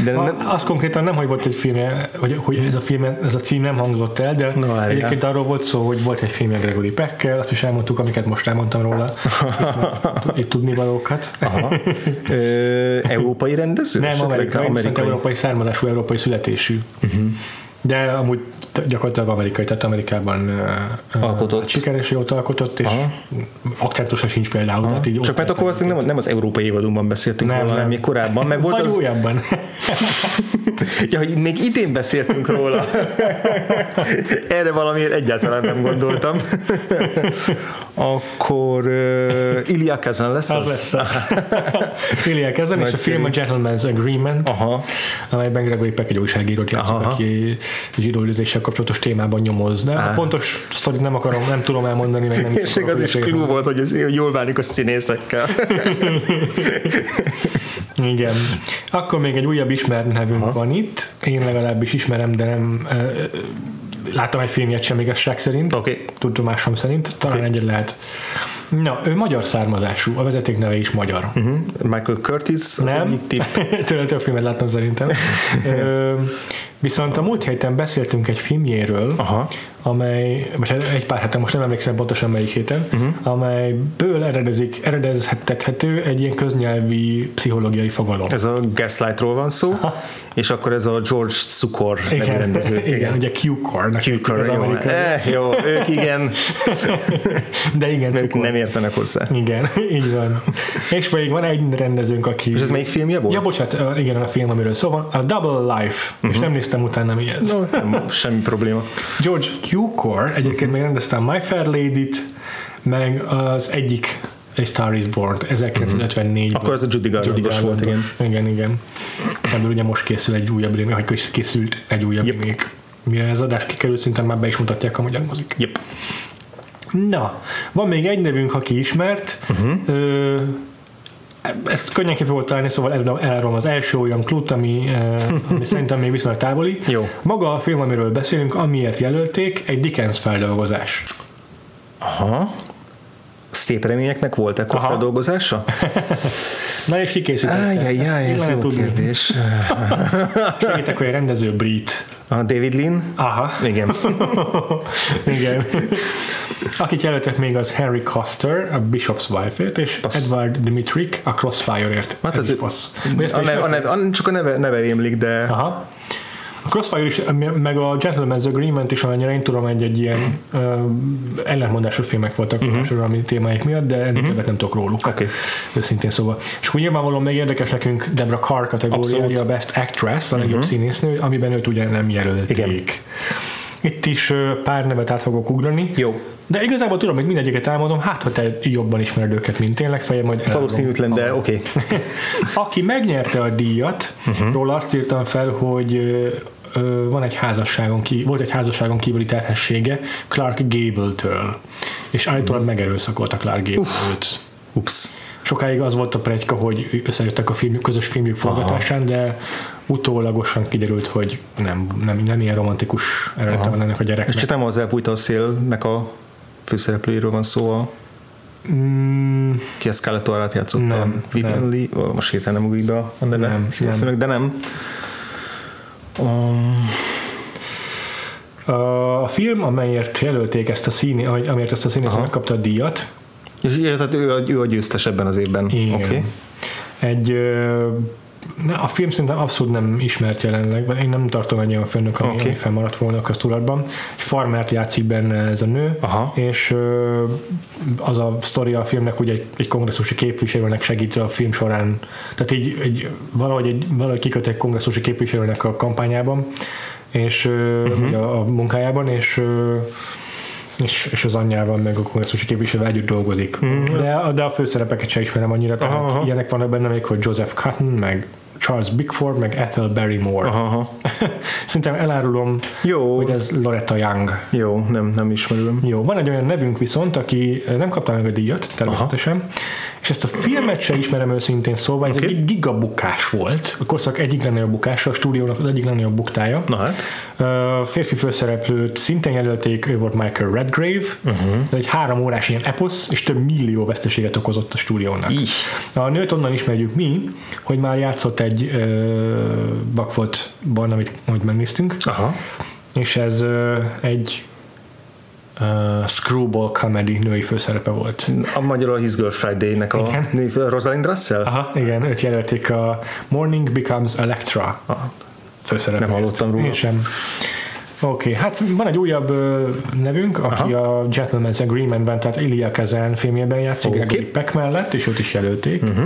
de nem, az konkrétan nem, hogy volt egy filmje, hogy, hogy ez a film, ez a cím nem hangzott el, de várjál. egyébként arról volt szó, hogy volt egy filmje Gregory Peckkel, azt is elmondtuk, amiket most elmondtam róla, itt tudni valókat. aha. Ö, európai rendező? Nem, amerikai, amerikai. európai származású, európai születésű. Uh-huh. De amúgy gyakorlatilag amerikai, tehát Amerikában Alkotott. sikeres, jót alkotott, és Aha. akcentusa sincs például. Tehát így Csak mert akkor nem, nem az európai évadunkban beszéltünk Nem, róla, nem. még korábban, meg volt Vagy az, újabban. ja, hogy még idén beszéltünk róla. Erre valamiért egyáltalán nem gondoltam. akkor uh, Ilya Kazan lesz Az lesz az. Ilya kezden, és a film a Gentleman's Agreement, Aha. amelyben Gregory Peck egy újságírót játszik, Aha. aki zsidóüldözéssel kapcsolatos témában nyomoz. De a pontos sztorit nem akarom, nem tudom elmondani, meg nem És akarok az is klú volt, hogy ez jól bánik a színészekkel. Igen. Akkor még egy újabb ismert nevünk Aha. van itt. Én legalábbis ismerem, de nem láttam egy filmjét sem, még Shrek szerint. Oké. Tudomásom szerint. Talán Oké. egyet lehet. Na, ő magyar származású, a vezeték neve is magyar. Uh-huh. Michael Curtis az Nem. egyik tipp. Tőle több filmet láttam szerintem. Ö, viszont a múlt héten beszéltünk egy filmjéről, Aha. Amely, hát egy pár hete, most nem emlékszem pontosan melyik héten, Mhm. uh-huh. amelyből eredezik, eredezhethető egy ilyen köznyelvi pszichológiai fogalom. Ez a Gaslightról van szó, és akkor ez a George Cukor nevű igen, rendező. igen, igen, ugye Q-core, az jó, amerikai, eh, jó, ők igen, de igen, ők Cukor. nem értenek hozzá. Igen, így van. És még van egy rendezőnk, aki... És ez melyik filmje volt? Ja, bocsánat, igen, a film, amiről szó van, a Double Life, uh-huh. és nem néztem utána, mi ez. No, nem, semmi probléma. George Cukor egyébként még rendezte a My Fair Lady-t, meg az egyik A Star is Born 1954 Akkor az a Judy Garlandos volt, igen. Igen, igen. Ebből ugye most készül egy újabb remake, vagy készült egy újabb Yep. remake. Mire ez adás kikerül, szinte már be is mutatják a magyar mozik. Yep. Na, van még egy nevünk, aki ismert. Uh-huh. Ö, ezt könnyen ki fogod találni, szóval elrom az első olyan klút, ami, uh, ami szerintem még viszonylag távoli. Jó. Maga a film, amiről beszélünk, amiért jelölték, egy Dickens feldolgozás. Aha. Szép reményeknek volt ekkor Aha. feldolgozása? Na és ki készítette? Ájjájjáj, ez jó tudni. kérdés. Segítek, hogy a rendező brit. A David Lynn? Aha. Igen. Igen. Akit jelöltek még az Henry Custer, a Bishop's Wife-ért, és Passz. Edward Dimitrik a Crossfire-ért. Hát Ez ez is passz. A neve, a neve, csak a neve, neve rémlik, de Aha. A Crossfire is, meg a Gentleman's Agreement is, amennyire én tudom, egy, egy ilyen uh, ellentmondásos filmek voltak uh-huh. sorolmi témáik miatt, de ennél uh-huh. többet nem tudok róluk. Oké. Őszintén szóval. És akkor nyilvánvalóan még érdekes nekünk Deborah Carr kategóriája, a Best Actress, a legjobb uh-huh. színésznő, amiben őt ugye nem jelölték. Igen. Itt is pár nevet át fogok ugrani. jó. De igazából tudom, hogy mindegyiket elmondom, hát ha te jobban ismered őket, mint én, legfeljebb majd elárulom. Valószínűtlen, de oké. Aki megnyerte a díjat, uh-huh. róla azt írtam fel, hogy van egy házasságon ki, volt egy házasságon kívüli terhessége Clark Gable-től, és állítólag megerőszakolta Clark Gable-t. Ups. Sokáig az volt a pregyka, hogy összejöttek a filmjük, közös filmjük forgatásán, de utólagosan kiderült, hogy nem, nem, nem ilyen romantikus eredete van ennek a És gyereknek. csak nem az elfújt a szélnek a főszereplőjéről van szó, a, Mm, ki a Scarlett O'Hara-t játszotta. Nem, nem. Lee, ó, most hirtelen nem ugrik be a neve. Nem, Színésznőnek, de nem. Um, a film, amelyért jelölték ezt a színi, amelyért ezt a színész Aha. megkapta a díjat, és tehát ő, ő a győztes ebben az évben. Igen. Okay. Egy a film szerintem abszolút nem ismert jelenleg, én nem tartom egy olyan főnök, ami, okay. fennmaradt volna a köztudatban. Farmert játszik benne ez a nő, Aha. és az a sztoria a filmnek, hogy egy, egy kongresszusi képviselőnek segít a film során, tehát így egy, valahogy, egy, valahogy kiköt egy kongresszusi képviselőnek a kampányában, és uh-huh. a, a munkájában, és és, és az anyjával meg a kongresszusi képviselővel együtt dolgozik. Mm. De, a- de a főszerepeket sem ismerem annyira, tehát Aha, aha. ilyenek vannak benne még, hogy Joseph Cotton, meg Charles Bickford, meg Ethel Barrymore. Aha, aha. Szerintem elárulom, Jó, hogy ez Loretta Young. jó, nem, nem ismerem. Jó, van egy olyan nevünk viszont, aki nem kapta meg a díjat, természetesen, és ezt a filmet sem ismerem őszintén szóval, ez Oké. egy gigabukás volt, a korszak egyik legnagyobb bukása, a stúdiónak az egyik legnagyobb buktája. Na hát. Férfi főszereplőt szintén jelölték, ő volt Michael Redgrave, uh-huh. egy három órás ilyen eposz, és több millió veszteséget okozott a stúdiónak. Ih. A nőt onnan ismerjük mi, hogy már játszott egy uh, Bakfoltban, amit, amit megnéztünk, Aha. és ez uh, egy uh, screwball comedy női főszerepe volt. A magyar a His Girl Friday-nek a Igen. név, Rosalind Russell? Aha, igen, őt jelölték a Morning Becomes Electra főszerepet. Nem hallottam róla. Én sem. Oké, okay, hát van egy újabb ö, nevünk, aki Aha. a Gentleman's Agreementben, tehát Elia Kazan filmjében játszik, okay. Gregory Peck mellett, és őt is jelölték. Uh-huh.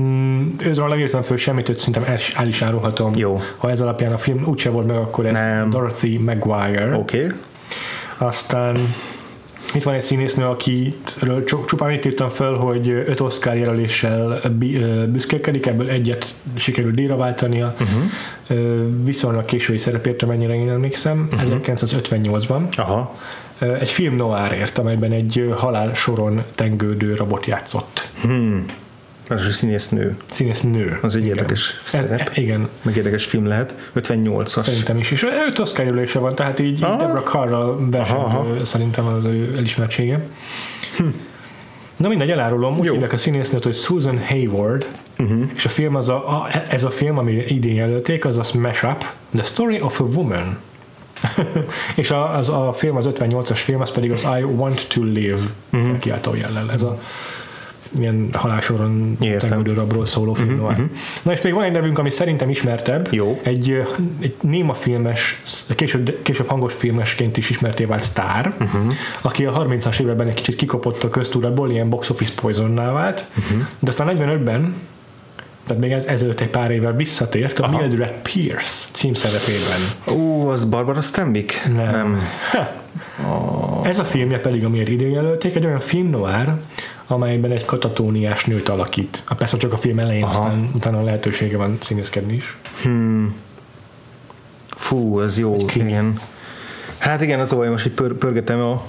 Mm, őzről nem írtam föl semmit, őt szerintem el, el is árulhatom. Jó. Ha ez alapján a film úgyse volt meg, akkor ez Nem. Dorothy Maguire. Oké. Okay. Aztán itt van egy színésznő, akiről csu- csupán itt írtam föl, hogy öt Oscar jelöléssel büszkélkedik, ebből egyet sikerült díjra váltania, uh-huh. viszonylag késői szerepért, amennyire én emlékszem, uh-huh. 1958-ban. Aha. Egy film noárért, amelyben egy halál soron tengődő rabot játszott. Hmm. Az a színésznő. Színésznő. Az egy Igen. érdekes Ez, szerep. igen, Meg érdekes film lehet. 58-as. szerintem is. És öt Oscar jelölése van, tehát így, így Aha. Carrral aha. ö, szerintem az ő elismertsége. Na mindegy, elárulom, úgy Jó. hívják a színésznőt, hogy Susan Hayward, uh-huh. és a film az a, a, ez a film, ami idén jelölték, az a Smash Up, The Story of a Woman. és a, az, a film, az 58-as film, az pedig az I Want to Live uh-huh. felkiáltó jellel. Ez a ilyen halálsoron tengődő rabról szóló film uh-huh, uh-huh. Na és még van egy nevünk, ami szerintem ismertebb. Jó. Egy, egy néma filmes, később, később hangos filmesként is ismerté vált sztár, uh-huh. aki a 30-as években egy kicsit kikapott a köztudatból, ilyen box office poisonná vált, uh-huh. de aztán 45-ben tehát még ez, ezelőtt egy pár évvel visszatért a Aha. Mildred Pierce címszerepében. Ó, az Barbara Stanwyck? Nem. Nem. Ha. Ez a filmje pedig, amiért idén jelölték, egy olyan film noir, amelyben egy katatóniás nőt alakít. Persze csak a film elején, Aha. aztán utána lehetősége van színészkedni is. Fú, ez jó. Igen. Hát igen, az a baj, most így pör, pörgetem a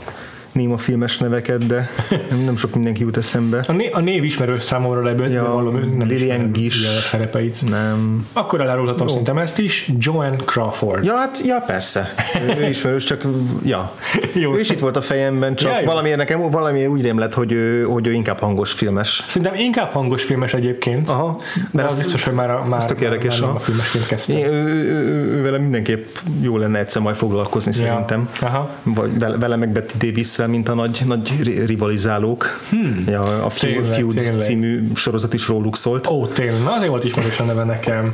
néma filmes neveket, de nem, nem sok mindenki jut eszembe. A, né- a név ismerős számomra, ebből Ja, valami nem ismerem Gish. a szerepeit. Nem. Akkor elárulhatom szerintem ezt is, Joanne Crawford. Ja, hát, ja, persze. Ő ismerős, csak, ja. Jó. Ő is itt volt a fejemben, csak Ja, valamiért nekem, valamiért úgy rém lett, hogy ő, hogy ő inkább hangos filmes. Szerintem inkább hangos filmes egyébként, Aha, de de az biztos, hogy már, már, ez tök érdekes, már nem a filmesként kezdte. Én, ő, ő, ő, ő, vele mindenképp jó lenne egyszer majd foglalkozni Ja. szerintem. Aha. Vagy vele, vele meg Betty davis mint a nagy, nagy ri- rivalizálók. Hmm. Ja, a Feud, Tényleg, Feud tényleg. című sorozat is róluk szólt. Ó, tényleg, na azért volt ismerős a neve nekem.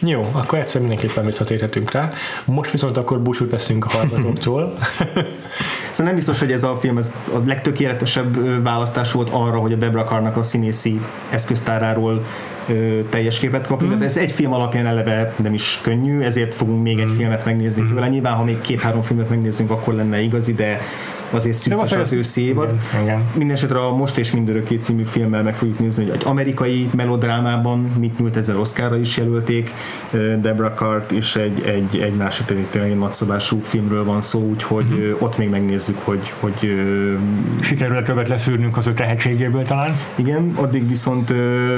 Jó, akkor egyszer mindenképpen visszatérhetünk rá. Most viszont akkor búcsút veszünk a hallgatóktól. Szóval nem biztos, hogy ez a film ez a legtökéletesebb választás volt arra, hogy a Debra Carnak a színészi eszköztáráról teljes képet kapjunk. Mm. De ez egy film alapján eleve nem is könnyű, ezért fogunk még egy filmet megnézni tőle. Nyilván, ha még két-három filmet megnézzünk, akkor lenne igazi, de azért szűkös az őszi évad. Mindenesetre a Most és Mindörökké című filmmel meg fogjuk nézni, hogy egy amerikai melodrámában mit nyújt ezzel Oscarra is jelölték Debra Cart, és egy, egy, egy másik tényleg egy nagyszabású filmről van szó, úgyhogy uh-huh. ott még megnézzük, hogy, hogy Sikerül többet leszűrnünk az ő tehetségéből talán. igen, addig viszont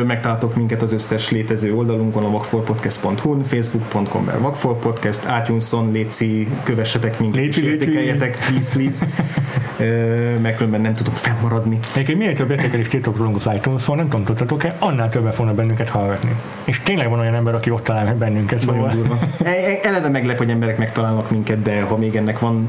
megtaláltok minket az összes létező oldalunkon, a vakfolpodcast.hu, facebook.com per vakfolpodcast, iTunes-on, léci, kövessetek minket Léci, és értékeljetek, please, please. Mert különben nem tudok fennmaradni. Egyébként minél több értékelést írtok rólunk az iTunes-on, nem tudom, tudtatok-e, annál többen fognak bennünket hallgatni. És tényleg van olyan ember, aki ott talál bennünket, szóval. durva. E- e- Eleve meglep, hogy emberek megtalálnak minket, de ha még ennek van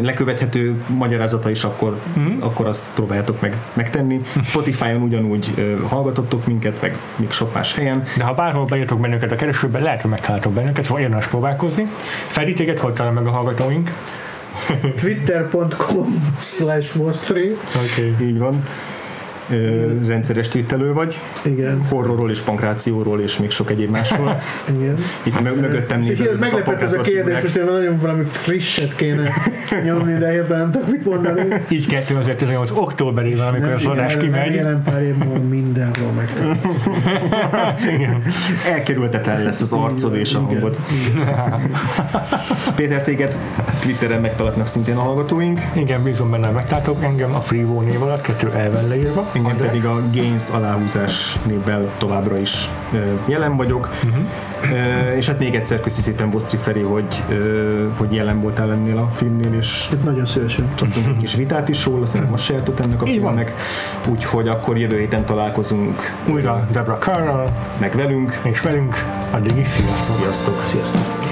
lekövethető magyarázata is, akkor, mm. akkor azt próbáljátok meg megtenni. Spotify-on ugyanúgy hallgatottok minket, meg sok más helyen. De ha bárhol beírtok bennünket a keresőbe, lehet, hogy megtaláltok bennünket, szóval érdemes próbálkozni. Feri, téged hogy talál meg a hallgatóink? Twitter.com slash. Oké. Okay. Így van. Ö, rendszeres twittelő vagy, Igen, horrorról és pankrációról és még sok egyéb másról. igen. Itt mö- mögöttem így meglepett ez a kérdés, most én nagyon valami frisset kéne nyomni, de hirtelen nem tudok mit mondani. Így 2018 októberében, amikor az adás kimegy. Remélem pár év múlva mindenről megtalálom. Elkerülhetetlen lesz az arcod és a hangod. Péter, téged Twitteren megtalálnak szintén a hallgatóink. Igen, bízom benne, megtaláltok engem a Freevo név alatt, kettő elven leírva. Engem András? pedig a Gains aláhúzás névvel továbbra is jelen vagyok. Uh-huh. És hát még egyszer köszi szépen Bosztri Feri, hogy, hogy jelen voltál ennél a filmnél, és Hát nagyon szívesen. tartunk egy kis vitát is róla, szerintem a sajátot ennek a Így filmnek. Úgyhogy akkor jövő héten találkozunk Újra Debra Carroll meg velünk. és velünk, addig is sziasztok! Sziasztok! Sziasztok!